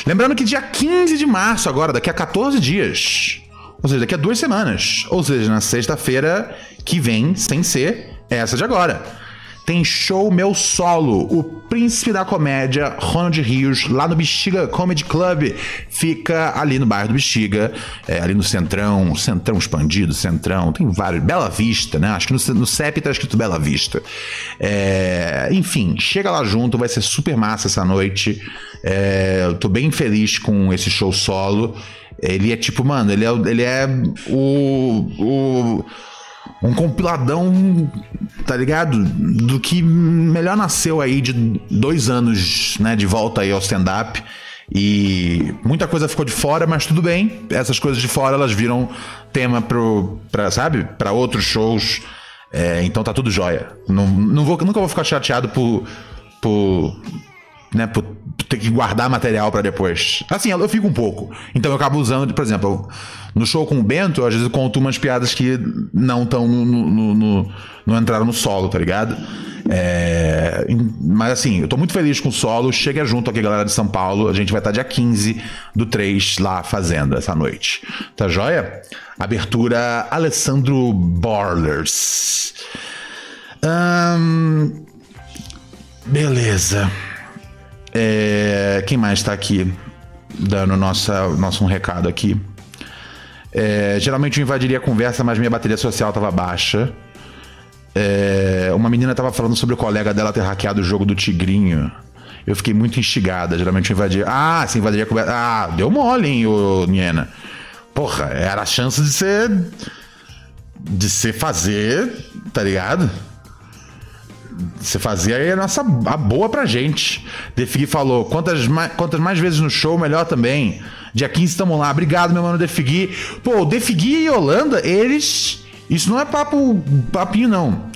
Lembrando que dia 15 de março, agora, daqui a 14 dias. Ou seja, daqui a duas semanas. Ou seja, na sexta-feira que vem, sem ser essa de agora. Tem show meu solo, o príncipe da comédia, Ronald Rios, lá no Bexiga Comedy Club. Fica ali no bairro do Bexiga, é, ali no Centrão, Centrão expandido, Centrão, tem vários. Bela Vista, né? Acho que no, no CEP tá escrito Bela Vista. É, enfim, chega lá junto, vai ser super massa essa noite. É, eu tô bem feliz com esse show solo. Ele é tipo, mano, ele é, ele é o- o um compiladão, tá ligado? Do que melhor nasceu aí de dois anos, né, de volta aí ao stand-up. E muita coisa ficou de fora, mas tudo bem. Essas coisas de fora elas viram tema pro, pra, sabe? Para outros shows. É, então tá tudo jóia. Não, não vou, nunca vou ficar chateado por. por né, por ter que guardar material para depois. Assim, eu fico um pouco. Então eu acabo usando, por exemplo, no show com o Bento, às vezes eu conto umas piadas que não estão no, no, no, no entraram no solo, tá ligado? É, mas assim, eu tô muito feliz com o solo. Chega junto aqui, galera de São Paulo. A gente vai estar dia 15 do 3 lá fazendo essa noite. Tá joia? Abertura Alessandro Borlers. Hum, beleza. É, quem mais tá aqui dando nossa, nosso um recado aqui? É, geralmente eu invadiria a conversa, mas minha bateria social tava baixa. É, uma menina tava falando sobre o colega dela ter hackeado o jogo do Tigrinho. Eu fiquei muito instigada. Geralmente eu invadia. Ah, você invadiria a conversa. Ah, deu mole, hein, ô, Niena. Porra, era a chance de ser. De ser fazer, tá ligado? Você fazia aí a nossa a boa pra gente. Defigui falou: quantas mais, quantas mais vezes no show, melhor também. Dia 15 estamos lá. Obrigado, meu mano Defigui. Pô, Defigui e Holanda, eles. Isso não é papo papinho, não.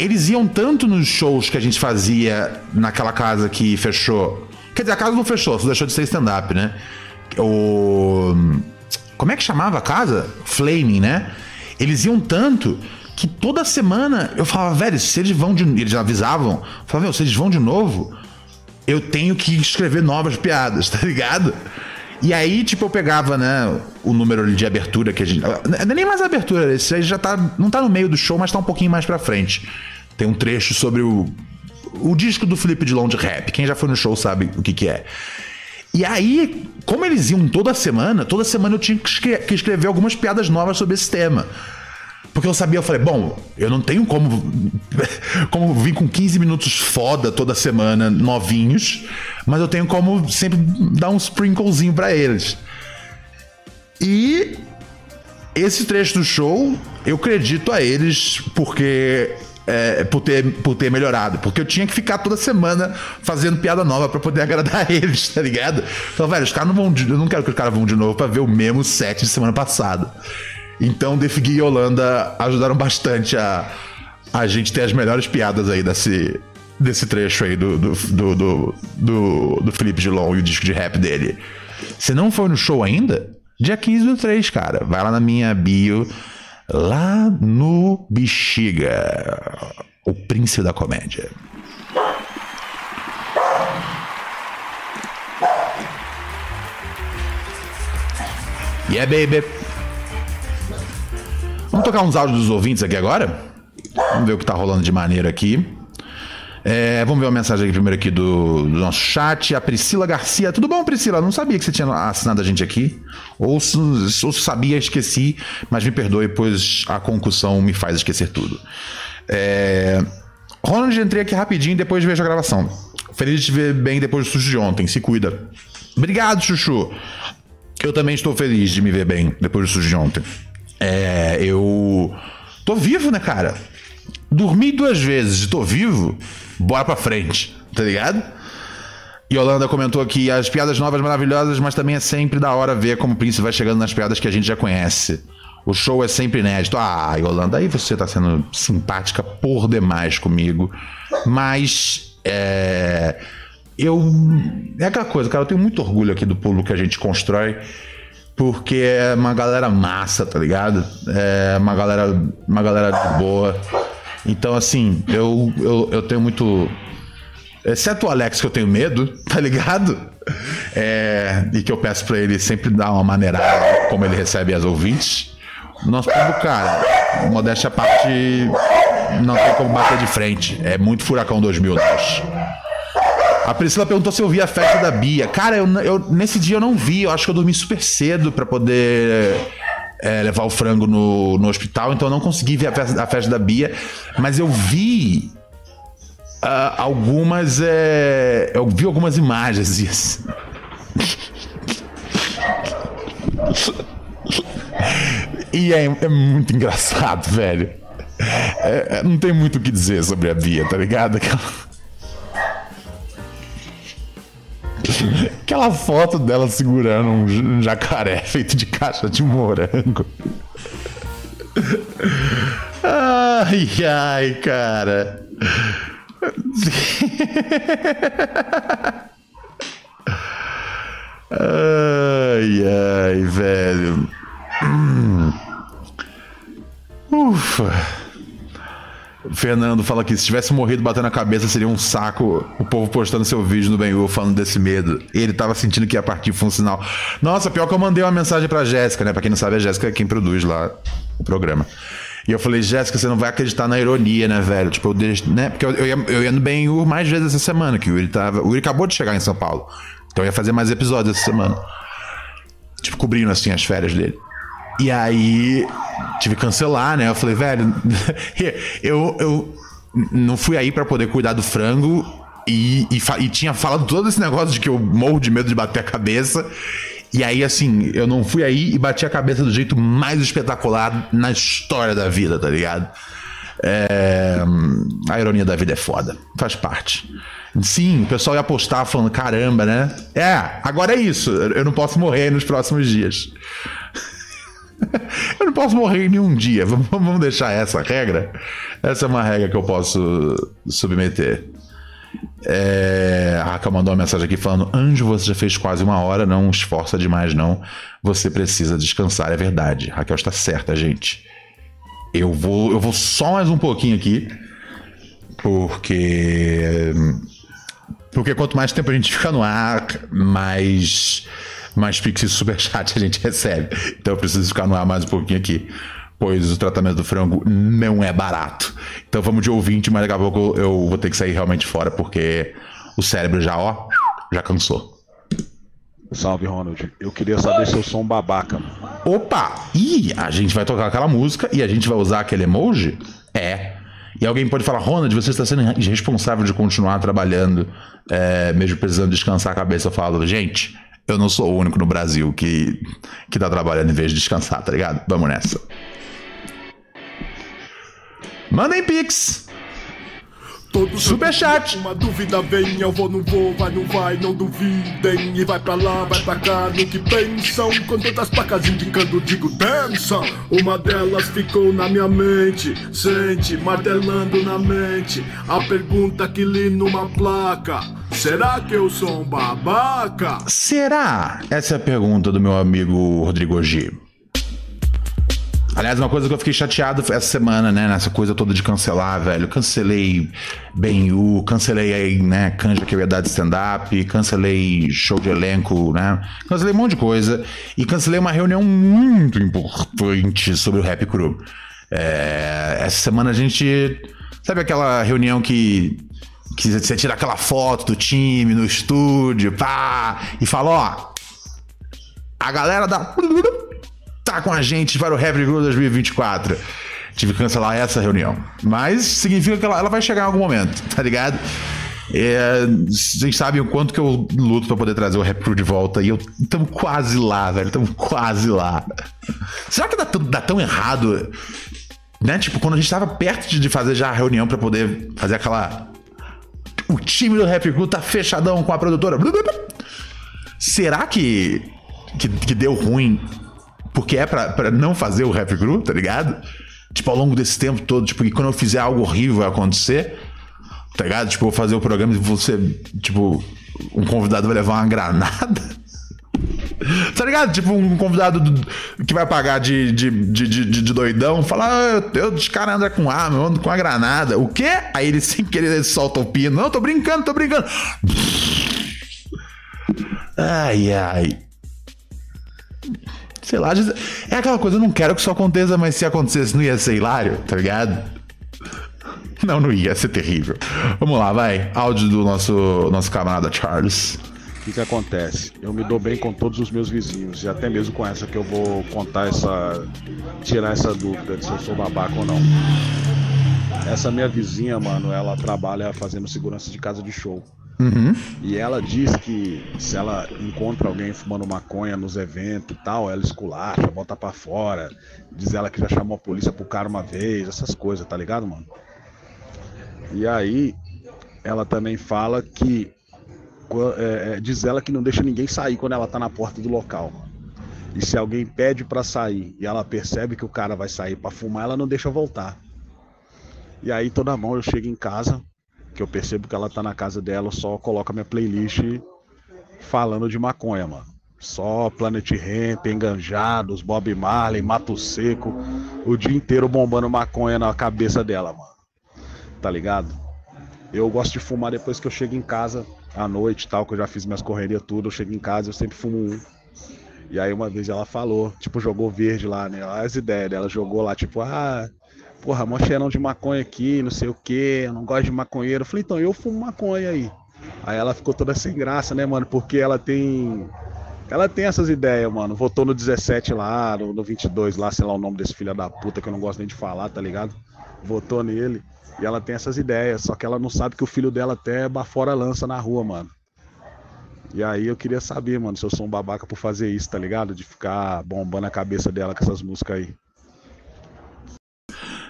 Eles iam tanto nos shows que a gente fazia naquela casa que fechou. Quer dizer, a casa não fechou, só deixou de ser stand-up, né? O. Como é que chamava a casa? Flaming, né? Eles iam tanto que toda semana eu falava, velho, se eles vão de. Eles avisavam, eu falava, se eles vão de novo, eu tenho que escrever novas piadas, tá ligado? E aí, tipo, eu pegava, né, o número de abertura que a gente. Não é nem mais abertura, esse aí já tá. Não tá no meio do show, mas tá um pouquinho mais pra frente. Tem um trecho sobre o. O disco do Felipe Dilon de rap. Quem já foi no show sabe o que, que é. E aí, como eles iam toda semana, toda semana eu tinha que escrever algumas piadas novas sobre esse tema. Porque eu sabia, eu falei, bom, eu não tenho como, como vir com 15 minutos foda toda semana, novinhos, mas eu tenho como sempre dar um sprinklezinho pra eles. E esse trecho do show, eu acredito a eles porque é, por, ter, por ter melhorado. Porque eu tinha que ficar toda semana fazendo piada nova pra poder agradar eles, tá ligado? Então, velho, os caras não vão. de- Eu não quero que os caras vão de novo pra ver o mesmo set de semana passada. Então, Defigui e Holanda ajudaram bastante a, a gente ter as melhores piadas aí desse, desse trecho aí do, do, do, do, do, do Felipe Dilon e o disco de rap dele. Se não foi no show ainda, dia 15 do 3, cara. Vai lá na minha bio, lá no Bexiga, o príncipe da comédia. Yeah, baby. Vamos tocar uns áudios dos ouvintes aqui agora? Vamos ver o que tá rolando de maneira aqui. É, vamos ver uma mensagem aqui primeiro aqui do, do nosso chat. A Priscila Garcia. Tudo bom, Priscila? Não sabia que você tinha assinado a gente aqui. Ou, ou sabia, esqueci. Mas me perdoe, pois a concussão me faz esquecer tudo. É... Ronald, entrei aqui rapidinho depois vejo a gravação. Feliz de te ver bem depois do susto de ontem. Se cuida. Obrigado, Chuchu. Eu também estou feliz de me ver bem depois do susto de ontem. É, eu tô vivo, né, cara? Dormi duas vezes tô vivo, bora pra frente, tá ligado? E Holanda comentou aqui as piadas novas maravilhosas, mas também é sempre da hora ver como o príncipe vai chegando nas piadas que a gente já conhece. O show é sempre inédito. Ah, Yolanda, aí você tá sendo simpática por demais comigo. Mas é. Eu. É aquela coisa, cara, eu tenho muito orgulho aqui do pulo que a gente constrói. Porque é uma galera massa, tá ligado? É uma galera, uma galera boa. Então, assim, eu, eu, eu tenho muito. Exceto o Alex, que eu tenho medo, tá ligado? É, e que eu peço pra ele sempre dar uma maneirada como ele recebe as ouvintes. Nosso público, cara, modéstia à parte, não tem como bater de frente. É muito Furacão 2000, nós. A Priscila perguntou se eu vi a festa da Bia. Cara, eu, eu- nesse dia eu não vi. Eu acho que eu dormi super cedo pra poder é, levar o frango no, no hospital, então eu não consegui ver a festa, a festa da Bia. Mas eu vi ah, algumas. é, eu vi algumas imagens disso. E é, é muito engraçado, velho. É, é, não tem muito o que dizer sobre a Bia, tá ligado? Aquela- Aquela foto dela segurando um jacaré feito de caixa de morango. Ai, ai, cara. Ai, ai, velho. Hum. Ufa. Fernando fala que se tivesse morrido batendo a cabeça seria um saco o povo postando seu vídeo no Benhu falando desse medo. Ele tava sentindo que ia partir funcional. Nossa, pior que eu mandei uma mensagem pra Jéssica, né? Pra quem não sabe, a Jéssica é quem produz lá o programa. E eu falei, Jéssica, você não vai acreditar na ironia, né, velho? Tipo, eu deixo, né? Porque eu, eu, ia, eu ia no Benhu mais vezes essa semana, que o Yuri tava. O Yuri acabou de chegar em São Paulo. Então eu ia fazer mais episódios essa semana. Tipo, cobrindo assim as férias dele. E aí tive que cancelar, né? Eu falei, velho, eu, eu não fui aí pra poder cuidar do frango e, e, e tinha falado todo esse negócio de que eu morro de medo de bater a cabeça. E aí, assim, eu não fui aí e bati a cabeça do jeito mais espetacular na história da vida, tá ligado? É, a ironia da vida é foda, faz parte. Sim, o pessoal ia postar falando, caramba, né? É, agora é isso, eu não posso morrer nos próximos dias. Eu não posso morrer em nenhum dia. Vamos, vamos deixar essa regra? Essa é uma regra que eu posso submeter. É, a Raquel mandou uma mensagem aqui falando: Anjo, você já fez quase uma hora, não esforça demais, não. Você precisa descansar, é verdade. Raquel está certa, gente. Eu vou, eu vou só mais um pouquinho aqui, porque. Porque quanto mais tempo a gente fica no ar, mais, mais Pix e Superchat a gente recebe. Então eu preciso ficar no ar mais um pouquinho aqui. Pois o tratamento do frango não é barato. Então vamos de ouvinte, mas daqui a pouco eu vou ter que sair realmente fora, porque o cérebro já, ó, já cansou. Salve, Ronald. Eu queria saber se eu sou um babaca. mano. Opa! Ih, a gente vai tocar aquela música e a gente vai usar aquele emoji? É. E alguém pode falar, Ronald, você está sendo irresponsável de continuar trabalhando, é, mesmo precisando descansar a cabeça. Eu falo, gente, eu não sou o único no Brasil que, que tá trabalhando em vez de descansar, tá ligado? Vamos nessa. Mandem Pix! Todos Superchat. Uma dúvida vem, eu vou, não vou, vai, não vai, não duvidem. E vai pra lá, vai pra cá, no que pensam. Com tantas placas indicando, digo, dança. Uma delas ficou na minha mente, sente, martelando na mente. A pergunta que li numa placa: Será que eu sou um babaca? Será? Essa é a pergunta do meu amigo Rodrigo G. Aliás, uma coisa que eu fiquei chateado essa semana, né? Nessa coisa toda de cancelar, velho. Cancelei Ben-U, cancelei aí, né? Canja que eu ia dar de stand-up, cancelei show de elenco, né? Cancelei um monte de coisa. E cancelei uma reunião muito importante sobre o Rap Crew. É, essa semana a gente. Sabe aquela reunião que. Que você tira aquela foto do time no estúdio, pá, e fala, ó, a galera da tá com a gente para o Happy Crew 2024. Tive que cancelar essa reunião. Mas significa que ela, ela vai chegar em algum momento, tá ligado? É, vocês sabem o quanto que eu luto pra poder trazer o Rap Crew de volta. E eu estamos quase lá, velho. Estamos quase lá. Será que dá, dá tão errado? Né? Tipo, quando a gente tava perto de- fazer já a reunião pra poder fazer aquela. O time do Rap Crew tá fechadão com a produtora. Será que, que, que deu ruim porque é pra, não fazer o Rap Crew, tá ligado? Tipo, ao longo desse tempo todo, tipo, que quando eu fizer algo horrível acontecer, tá ligado? Tipo, eu vou fazer o programa e você, tipo, um convidado vai levar uma granada. Tá ligado? Tipo, um convidado do- que vai pagar de, de, de, de, de doidão, fala, ah, eu os caras andam com arma, eu ando com a granada. O quê? Aí ele sem querer ele solta o pino. Não, tô brincando, tô brincando. Ai, ai. Sei lá, é aquela coisa, eu não quero que isso aconteça, mas se acontecesse não ia ser hilário, tá ligado? Não, não ia, ia ser terrível. Vamos lá, vai. Áudio do nosso, nosso camarada Charles. O que, que acontece? Eu me dou bem com todos os meus vizinhos e até mesmo com essa que eu vou contar essa. tirar essa dúvida de se eu sou babaca ou não. Essa minha vizinha, mano, ela trabalha fazendo segurança de casa de show. E ela diz que se ela encontra alguém fumando maconha nos eventos e tal, ela esculacha, bota pra fora. Diz ela que já chamou a polícia pro cara uma vez, essas coisas, tá ligado, mano? E aí, ela também fala que é, é, diz ela que não deixa ninguém sair quando ela tá na porta do local. E se alguém pede pra sair e ela percebe que o cara vai sair pra fumar, ela não deixa voltar. E aí toda mão eu chego em casa, que eu percebo que ela tá na casa dela, eu só coloco a minha playlist falando de maconha, mano. Só Planet Ramp, Enganjados, Bob Marley, Mato Seco, o dia inteiro bombando maconha na cabeça dela, mano. Tá ligado? Eu gosto de fumar depois que eu chego em casa à noite tal, que eu já fiz minhas correrias tudo, eu chego em casa, eu sempre fumo um. E aí uma vez ela falou, tipo, jogou verde lá, né? Olha as ideias dela, jogou lá, tipo, ah, porra, mó cheirão de maconha aqui, não sei o que, eu não gosto de maconheiro. Eu falei, então eu fumo maconha aí. Aí ela ficou toda sem graça, né, mano? Porque ela tem. Ela tem essas ideias, mano. Votou no 17 lá, no, no 22 lá, sei lá o nome desse filho da puta que eu não gosto nem de falar, tá ligado? Votou nele. E ela tem essas ideias, só que ela não sabe que o filho dela até bafora lança na rua, mano. E aí eu queria saber, mano, se eu sou um babaca por fazer isso, tá ligado? De ficar bombando a cabeça dela com essas músicas aí.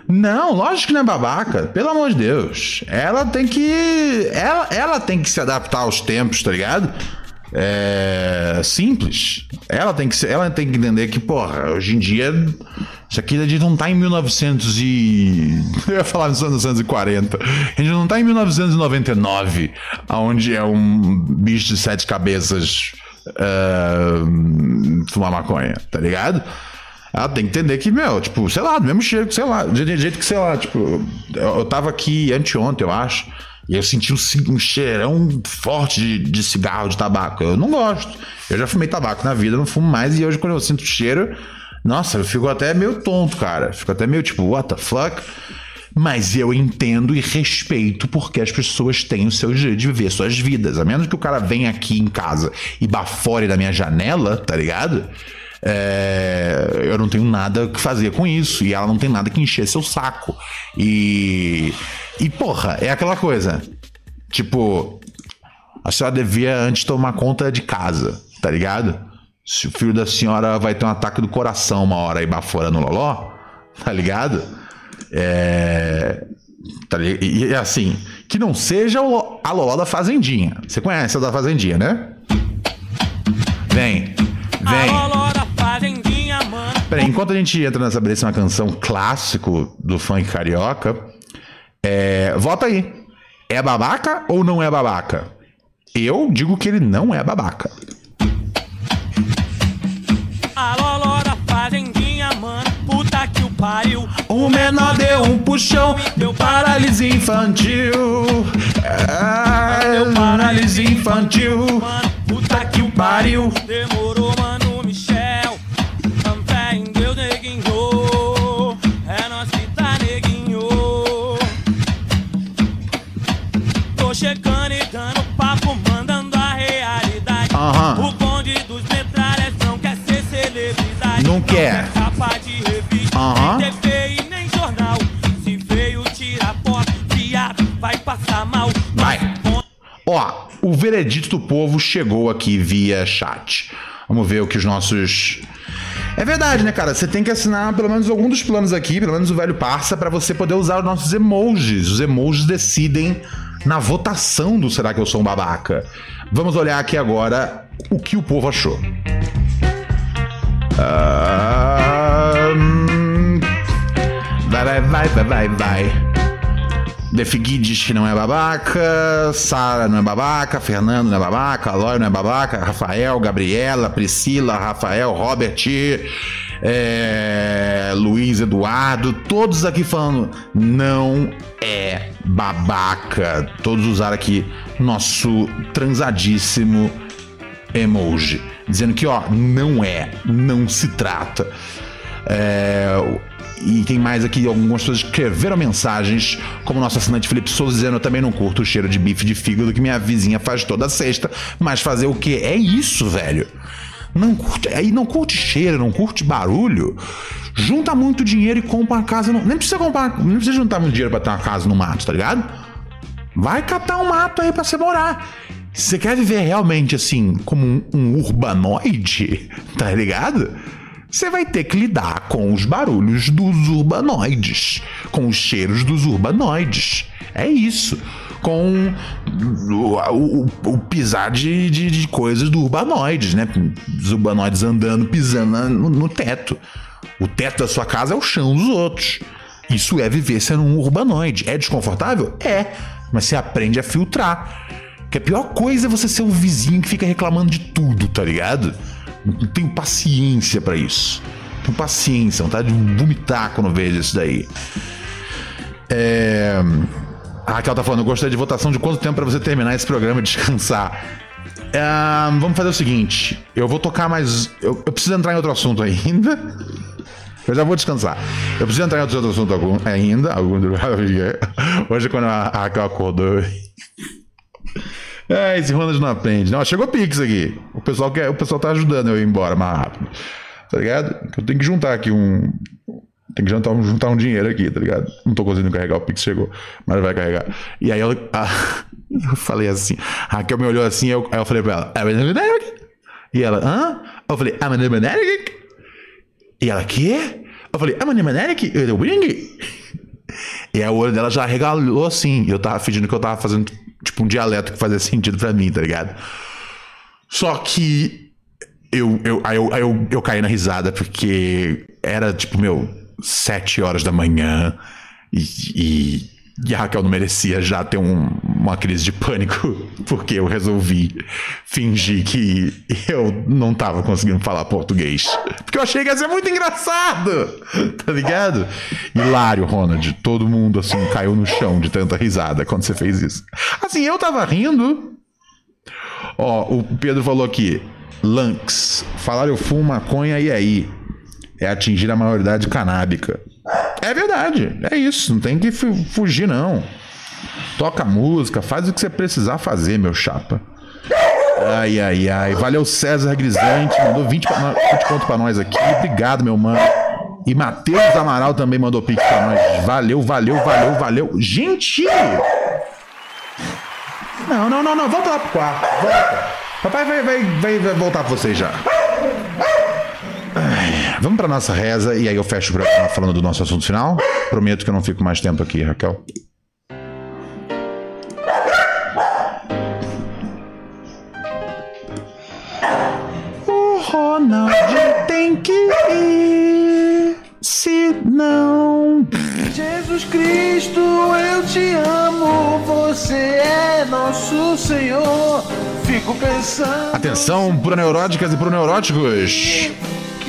Não, lógico que não é babaca. Pelo amor de Deus. Ela tem que. Ela, ela tem que se adaptar aos tempos, tá ligado? É. Simples. Ela tem que, se- ela tem que entender que, porra, hoje em dia. Isso aqui a gente não tá em 1900 e. Eu ia falar em 1940. A gente não tá em 1999, onde é um bicho de sete cabeças. é, fumar maconha, tá ligado? Ela tem que entender que, meu, tipo, sei lá, do mesmo cheiro que, sei lá, do jeito- jeito que, sei lá, tipo, eu, tava aqui anteontem, eu acho, e eu senti um, um cheirão forte de, de cigarro, de tabaco. Eu não gosto. Eu já fumei tabaco na vida, não fumo mais, e hoje quando eu sinto cheiro, nossa, eu fico até meio tonto, cara. Fico até meio tipo, what the fuck? Mas eu entendo e respeito porque as pessoas têm o seu jeito de viver suas vidas. A menos que o cara venha aqui em casa e bafore da minha janela, tá ligado? É, eu não tenho nada que fazer com isso. E ela não tem nada que encher seu saco. E. E, porra, é aquela coisa. Tipo, a senhora devia antes tomar conta de casa, tá ligado? Se o filho da senhora vai ter um ataque do coração uma hora e bafora no loló, tá ligado? É. tá li- e, e assim, que não seja a loló da Fazendinha. Você conhece a da Fazendinha, né? Vem, vem. Mano. Peraí, enquanto a gente entra nessa belíssima canção clássico do funk carioca, é, vota aí. É babaca ou não é babaca? Eu digo que ele não é babaca. Alô, da fazendinha, mano. Puta que o pariu. O menor deu um puxão, deu paralisia infantil. É, paralisia infantil. Mano, puta que o Pariu. Demorou, Aham. nem TV e nem jornal. Se veio tirar foto, viado, vai passar mal. Vai. Ó, o veredito do povo chegou aqui via chat. Vamos ver o que os nossos. É verdade, né, cara? Você tem que assinar pelo menos algum dos planos aqui, pelo menos o velho parça, pra você poder usar os nossos emojis. Os emojis decidem na votação do Será que eu sou um babaca? Vamos olhar aqui agora o que o povo achou. Ah, Vai, vai, vai, vai, vai, vai. Defigui diz que não é babaca, Sara não é babaca, Fernando não é babaca, Aloy não é babaca, Rafael, Gabriela, Priscila, Rafael, Robert, é, Luiz Eduardo, todos aqui falando não é babaca. Todos usaram aqui nosso transadíssimo emoji, dizendo que ó, não é, não se trata. É, e quem mais aqui? Algumas pessoas escreveram mensagens, como nosso assinante Felipe Souza, dizendo: Eu também não curto o cheiro de bife de fígado que minha vizinha faz toda sexta, mas fazer o quê? É isso, velho. Não curte, aí não curte cheiro, não curte barulho. Junta muito dinheiro e compra uma casa. No, nem precisa comprar, nem precisa juntar muito dinheiro pra ter uma casa no mato, tá ligado? Vai catar um mato aí pra você morar. Se você quer viver realmente assim, como um, um urbanoide, tá ligado? Você vai ter que lidar com os barulhos dos urbanoides, com os cheiros dos urbanoides. É isso. Com o, o- o pisar de, de, de coisas do urbanoides, né? Os urbanoides andando, pisando no, no teto. O teto da sua casa é o chão dos outros. Isso é viver sendo um urbanoide. É desconfortável? É. Mas você aprende a filtrar. Que a pior coisa é você ser o vizinho que fica reclamando de tudo, tá ligado? Não tenho paciência pra isso. Tenho paciência, vontade de vomitar quando vejo isso daí. É... A Raquel tá falando, eu gostaria de votação de quanto tempo pra você terminar esse programa e descansar. Ah, vamos fazer o seguinte, eu vou tocar mais... Eu, eu preciso entrar em outro assunto ainda. Eu já vou descansar. Eu preciso entrar em outro assunto ainda. Hoje quando a Raquel acordou... É, esse Ronald não aprende. Não, chegou Pix aqui. O pessoal, quer, o pessoal tá ajudando eu ir embora mais rápido. Tá ligado? Eu tenho que juntar aqui um. Tem que juntar, juntar um dinheiro aqui, tá ligado? Não tô conseguindo carregar, o Pix chegou, mas vai carregar. E aí eu, a- eu falei assim, a Raquel me olhou assim, eu, aí eu falei pra ela, "É e ela, hã? Eu falei, "Ah, Amanimanerik? E ela, quê? Eu falei, Amanimanerik? Eu wing? E aí o olho dela já regalou assim. Eu tava fingindo que eu tava fazendo tipo um dialeto que fazia sentido pra mim, tá ligado? Só que eu, eu, aí eu, aí eu, eu caí na risada porque era tipo, meu, sete horas da manhã e, e, e a Raquel não merecia já ter um- uma crise de pânico porque eu resolvi fingir que eu não tava conseguindo falar português. Porque eu achei que ia ser muito engraçado, tá ligado? Hilário, Ronald. Todo mundo assim caiu no chão de tanta risada quando você fez isso. Assim, eu tava rindo, Ó, o Pedro falou aqui. Lanx. Falar eu fumo maconha e aí? É atingir a maioridade canábica. É verdade. É isso. Não tem que fu- fugir, não. Toca música, faz o que você precisar fazer, meu chapa. Ai, ai, ai. Valeu, César Grisante. Mandou 20, pra nós- 20 conto pra nós aqui. Obrigado, meu mano. E Matheus Amaral também mandou pix pra nós. Valeu, valeu, valeu, valeu. Gente! Não, não, não, não. Volta lá pro quarto. Volta. Papai vai, vai, vai, vai voltar pra vocês já. Ai, vamos pra nossa reza e aí eu fecho o programa falando do nosso assunto final. Prometo que eu não fico mais tempo aqui, Raquel. Ronald tem que ir. Se não. Jesus Cristo, eu te amo, você é nosso Senhor. Fico pensando Atenção, pro neuróticas e pro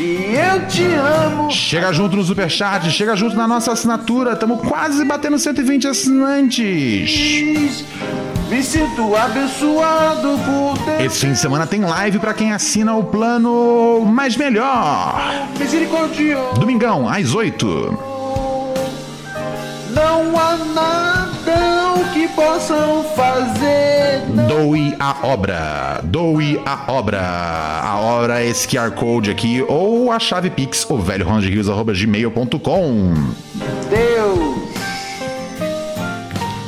que eu te amo. Chega junto no Superchat, chega junto na nossa assinatura. Estamos quase batendo 120 assinantes. Me sinto abençoado por ter Esse fim de semana tem live pra quem assina o plano Mais Melhor. misericordioso. Domingão, às 8. Não há nada o que possam fazer. Doe a obra. Doe a obra. A obra é esse QR Code aqui ou a chave Pix, o velho gmail.com. Deus.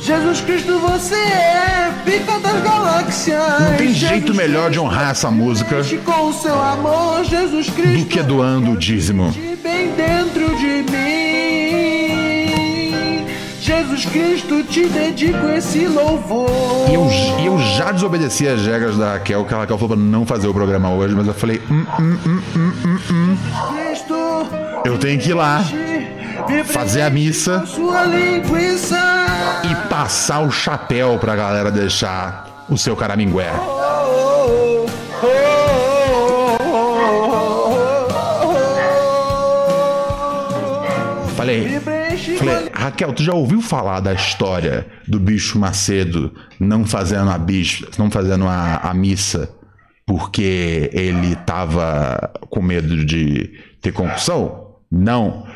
Jesus Cristo, você é pica das galáxias. Não tem Jesus jeito melhor de honrar essa música com o seu amor, Jesus Cristo. do que doando o dízimo. de bem dentro de mim. Jesus Cristo, te dedico esse louvor. E eu, eu já desobedeci as regras da Raquel, que a Raquel falou pra não fazer o programa hoje, mas eu falei, hum, hum, hum, hum, hum, hum. Cristo, Eu tenho que ir lá fazer a missa e passar o chapéu pra galera deixar o seu caramingué. Oh, oh, oh. Falei, falei, Raquel, tu já ouviu falar da história do bicho Macedo não fazendo a não fazendo a, a missa porque ele tava com medo de ter concussão? Não.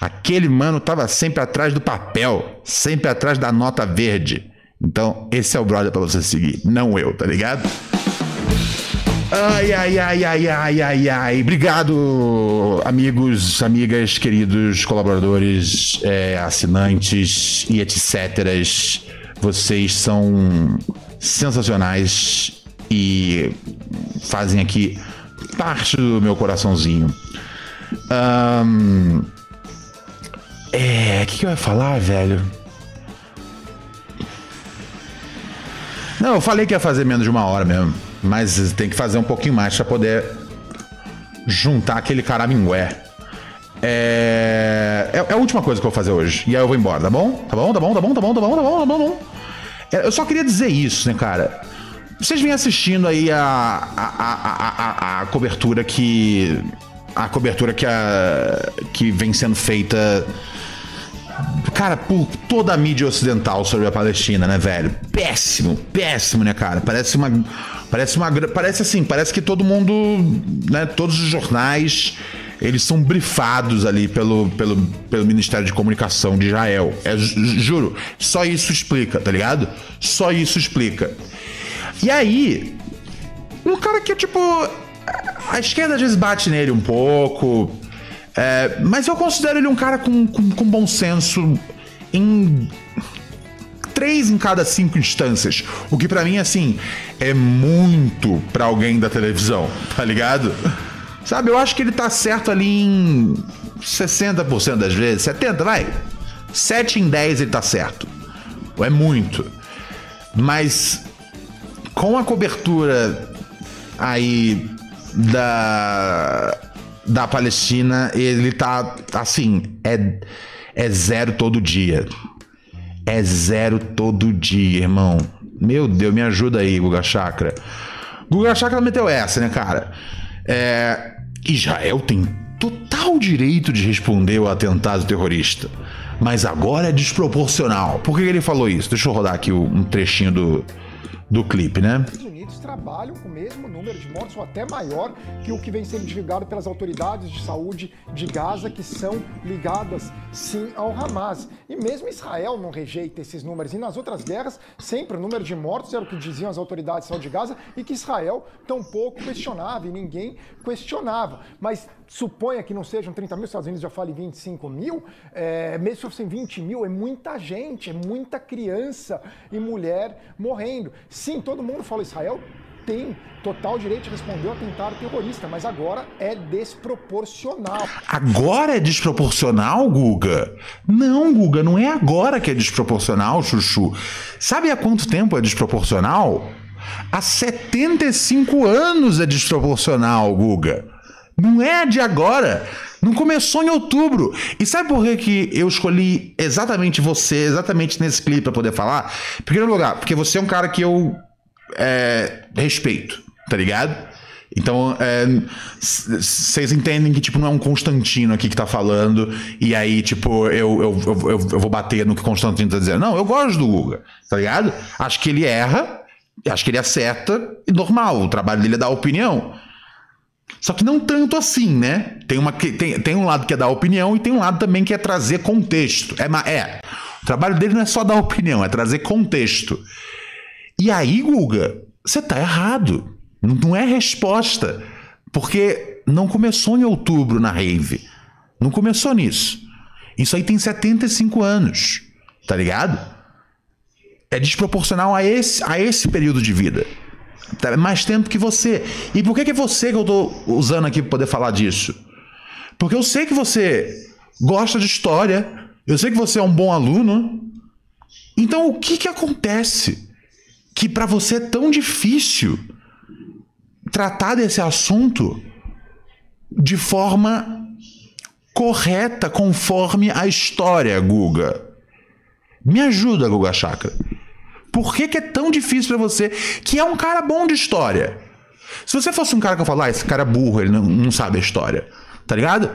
Aquele mano tava sempre atrás do papel, sempre atrás da nota verde. Então, esse é o brother pra você seguir, não eu, tá ligado? Ai, ai, ai, ai, ai, ai, ai. Obrigado, amigos, amigas, queridos colaboradores, é, assinantes e etc. Vocês são sensacionais e fazem aqui parte do meu coraçãozinho. Ahn, é, o que, que eu ia falar, velho? Não, eu falei que ia fazer menos de uma hora mesmo. Mas tem que fazer um pouquinho mais pra poder juntar aquele caramingué. É... é. é a última coisa que eu vou fazer hoje. E aí eu vou embora, tá bom? Tá bom, tá bom, tá bom, tá bom, tá bom, tá bom, tá bom, tá bom. É, Eu só queria dizer isso, né, cara? Vocês vêm assistindo aí a, a, a, a cobertura que. A cobertura que, a, que vem sendo feita cara, por toda a mídia ocidental sobre a Palestina, né, velho? Péssimo, péssimo, né, cara? Parece uma. Parece uma. Parece assim, parece que todo mundo. Né, todos os jornais. Eles são brifados ali pelo, pelo, pelo Ministério de Comunicação de Israel. É, ju- juro, só isso explica, tá ligado? Só isso explica. E aí, um cara que, tipo. A esquerda às vezes bate nele um pouco. é, mas eu considero ele um cara com, com, com bom senso em três em cada cinco instâncias. O que pra mim, assim, é muito pra alguém da televisão, tá ligado? Sabe, eu acho que ele tá certo ali em 60% das vezes, 70, vai. 7 em 10 ele tá certo. É muito. Mas com a cobertura aí da da Palestina, ele tá assim, é é zero todo dia. É zero todo dia, irmão. Meu Deus, me ajuda aí, Guga Chakra. Guga Chakra meteu essa, né, cara? É, Israel tem total direito de responder ao atentado terrorista. Mas agora é desproporcional. Por que ele falou isso? Deixa eu rodar aqui um trechinho do, do clipe, né? Trabalham com o mesmo número de mortes, ou até maior, que o que vem sendo divulgado pelas autoridades de saúde de Gaza, que são ligadas sim ao Hamas. E mesmo Israel não rejeita esses números. E nas outras guerras, sempre o número de mortos era o que diziam as autoridades de saúde de Gaza, e que Israel tampouco questionava, e ninguém questionava. Mas suponha que não sejam 30 mil, os Estados Unidos já fala em 25 mil, é, mesmo se fossem 20 mil, é muita gente, é muita criança e mulher morrendo. Sim, todo mundo fala Israel tem total direito de responder ao atentado terrorista, mas agora é desproporcional. Agora é desproporcional, Guga? Não, Guga, não é agora que é desproporcional, Chuchu. Sabe há quanto tempo é desproporcional? Há 75 anos é desproporcional, Guga. Não é de agora. Não começou em outubro. E sabe por que, que eu escolhi exatamente você, exatamente nesse clipe pra poder falar? Em primeiro lugar, porque você é um cara que eu é, respeito, tá ligado? Então, é, vocês entendem que, tipo, não é um Constantino aqui que tá falando, e aí, tipo, eu, eu, eu, eu- vou bater no que Constantino tá dizendo. Não, eu gosto do Guga, tá ligado? Acho que ele erra, acho que ele acerta, e normal, o trabalho dele é dar opinião. Só que não tanto assim, né? Tem, uma, tem, tem um lado que é dar opinião e tem um lado também que é trazer contexto. É, é. O trabalho dele não é só dar opinião, é trazer contexto. E aí, Guga, você tá errado. Não, é resposta. Porque não começou em outubro na rave. Não começou nisso. Isso aí tem 75 anos. Tá ligado? É desproporcional a esse, a esse período de vida. Tá? Mais tempo que você. E por que, que é você que eu tô usando aqui pra poder falar disso? Porque eu sei que você gosta de história. Eu sei que você é um bom aluno. Então o que que acontece que pra você é tão difícil tratar desse assunto de forma correta, conforme a história, Guga? Me ajuda, Guga Chakra. Por que, que é tão difícil pra você, que é um cara bom de história? Se você fosse um cara que eu falar, ah, esse cara é burro, ele não, não sabe a história, tá ligado?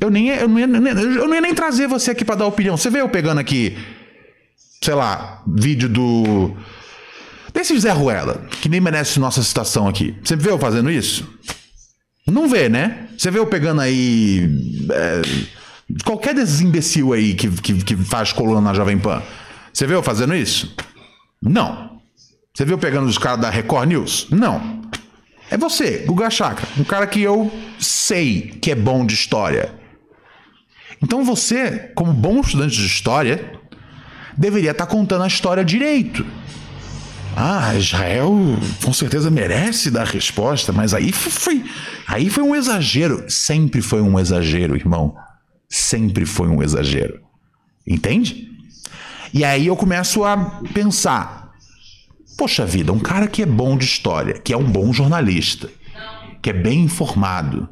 Eu nem, eu, não ia, eu não ia nem trazer você aqui pra dar opinião. Você eu pegando aqui, sei lá, vídeo do. Desse Zé Ruela, que nem merece nossa citação aqui. Você vê eu fazendo isso? Não vê, né? Você vê eu pegando aí. é, qualquer desses imbecil aí que, que, que faz coluna na Jovem Pan. Você vê eu fazendo isso? Não. Você viu pegando os caras da Record News? Não. É você, Guga Chakra, um cara que eu sei que é bom de história. Então você, como bom estudante de história, deveria estar contando a história direito. Ah, Israel com certeza merece dar resposta, mas aí foi, aí foi um exagero. Sempre foi um exagero, irmão. Sempre foi um exagero. Entende? E aí eu começo a pensar: Poxa vida, um cara que é bom de história, que é um bom jornalista, que é bem informado.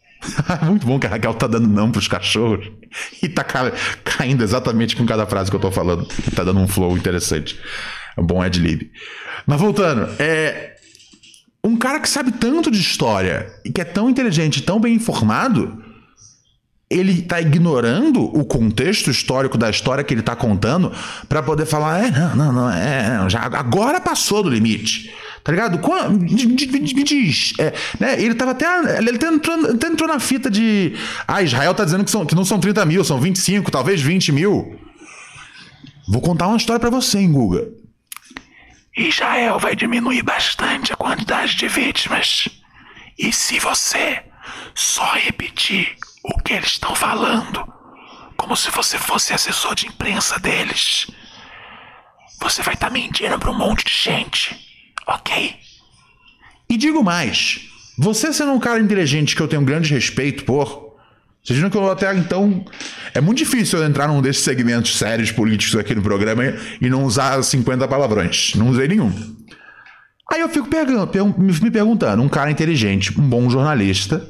Muito bom que a Raquel tá dando não pros cachorros e tá ca- caindo exatamente com cada frase que eu tô falando. Tá dando um flow interessante. É bom ad-lib. Mas voltando, é. Um cara que sabe tanto de história e que é tão inteligente, tão bem informado, ele tá ignorando o contexto histórico da história que ele tá contando pra poder falar, é, não, não, não, é, não, já agora passou do limite. Tá ligado? Me diz. é, né, ele tava até. Ele até entrou, até entrou na fita de. Ah, Israel tá dizendo que, são, que não são 30 mil, são 25, talvez 20 mil. Vou contar uma história pra você, hein, Guga. Israel vai diminuir bastante a quantidade de vítimas. E se você só repetir o que eles estão falando, como se você fosse assessor de imprensa deles, você vai estar mentindo pra um monte de gente, ok? E digo mais: você sendo um cara inteligente que eu tenho um grande respeito por. Vocês viram que eu até então. É muito difícil eu entrar num desses segmentos sérios políticos aqui no programa e não usar 50 palavrões. Não usei nenhum. Aí eu fico me perguntando, um cara inteligente, um bom jornalista,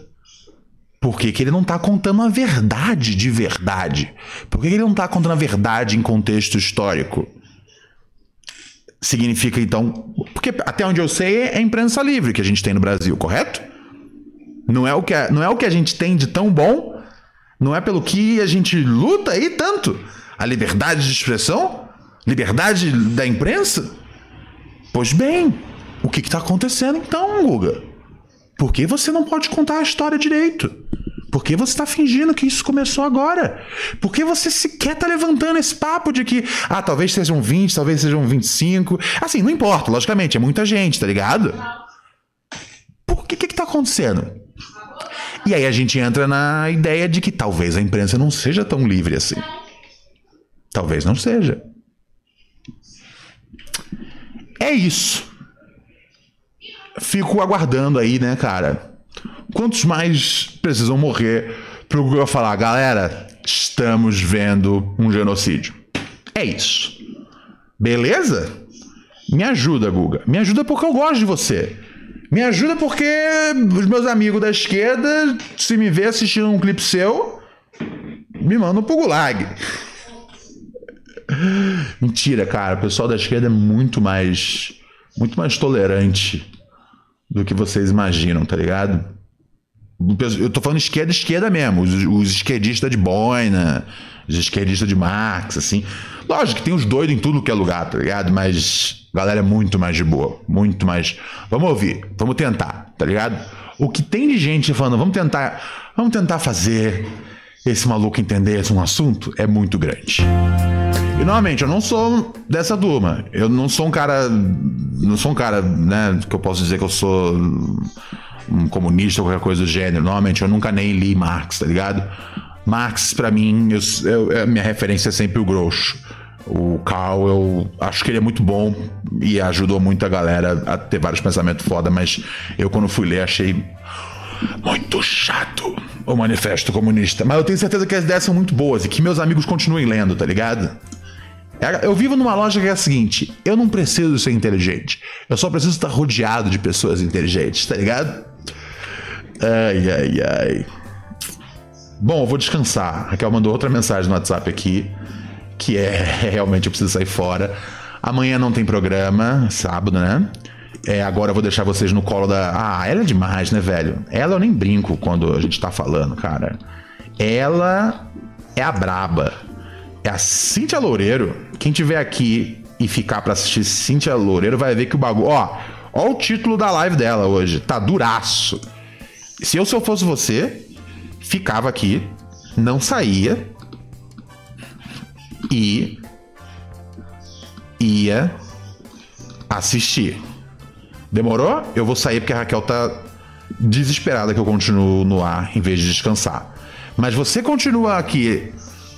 por que, que ele não tá contando a verdade de verdade? Por que, que ele não tá contando a verdade em contexto histórico? Significa então. Porque até onde eu sei é a imprensa livre que a gente tem no Brasil, correto? Não é o que, não é o que a gente tem de tão bom, não é pelo que a gente luta aí tanto. A liberdade de expressão? Liberdade da imprensa? Pois bem, o que está acontecendo então, Guga? Por que você não pode contar a história direito? Por que você está fingindo que isso começou agora? Por que você sequer está levantando esse papo de que, ah, talvez sejam 20, talvez sejam 25? Assim, não importa, logicamente, é muita gente, tá ligado? Por que que, tá acontecendo? E aí a gente entra na ideia de que talvez a imprensa não seja tão livre assim. Talvez não seja. É isso. Fico aguardando aí, né, cara? Quantos mais precisam morrer pro Google falar, galera, estamos vendo um genocídio? É isso. Beleza? Me ajuda, Guga. Me ajuda porque eu gosto de você. Me ajuda porque os meus amigos da esquerda, se me ver assistindo um clipe seu, me mandam pro gulag. Mentira, cara. O pessoal da esquerda é muito mais. Muito mais tolerante do que vocês imaginam, tá ligado? Eu tô falando esquerda, esquerda mesmo. Os, os esquerdistas de Boina, os esquerdistas de Marx, assim. Lógico que tem os doidos em tudo que é lugar, tá ligado? Mas a galera é muito mais de boa. Muito mais. Vamos ouvir, vamos tentar, tá ligado? O que tem de gente falando, vamos tentar. Vamos tentar fazer esse maluco entender esse um assunto é muito grande. E normalmente eu não sou dessa turma. Eu não sou um cara. Não sou um cara, né? Que eu posso dizer que eu sou um comunista ou qualquer coisa do gênero. Normalmente eu nunca nem li Marx, tá ligado? Marx, pra mim, eu, eu- minha referência é sempre o Groucho. O Karl, eu acho que ele é muito bom e ajudou muito a galera a ter vários pensamentos foda, mas eu, quando fui ler, achei muito chato o Manifesto Comunista. Mas eu tenho certeza que as ideias são muito boas e que meus amigos continuem lendo, tá ligado? É- Eu vivo numa lógica que é a seguinte: eu não preciso ser inteligente. Eu só preciso estar rodeado de pessoas inteligentes, tá ligado? Ai, ai, ai. Bom, eu vou descansar. Raquel mandou outra mensagem no WhatsApp aqui, que é realmente eu preciso sair fora. Amanhã não tem programa, sábado, né? É, agora eu vou deixar vocês no colo da. Ah, ela é demais, né, velho? Ela eu nem brinco quando a gente tá falando, cara. Ela é a braba. É a Cíntia Loureiro. Quem tiver aqui e ficar pra assistir Cíntia Loureiro vai ver que o bagulho. Ó, ó o título da live dela hoje. Tá duraço. Se eu, se fosse você, ficava aqui, não saía e ia assistir. Demorou? Eu vou sair porque a Raquel tá desesperada que eu continuo no ar em vez de descansar. Mas você continua aqui,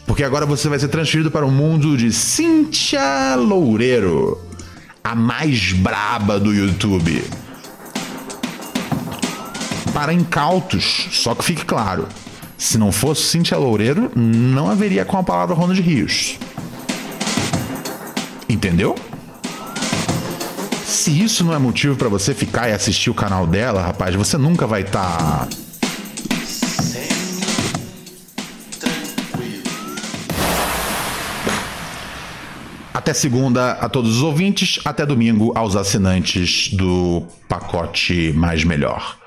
porque agora você vai ser transferido para o mundo de Cíntia Loureiro, a mais braba do YouTube. Para incautos, só que fique claro, se não fosse Cíntia Loureiro, não haveria com a palavra Ronald Rios. Entendeu? se isso não é motivo pra você ficar e assistir o canal dela, rapaz, você nunca vai tá estar. Até segunda a todos os ouvintes, até domingo aos assinantes do pacote mais melhor.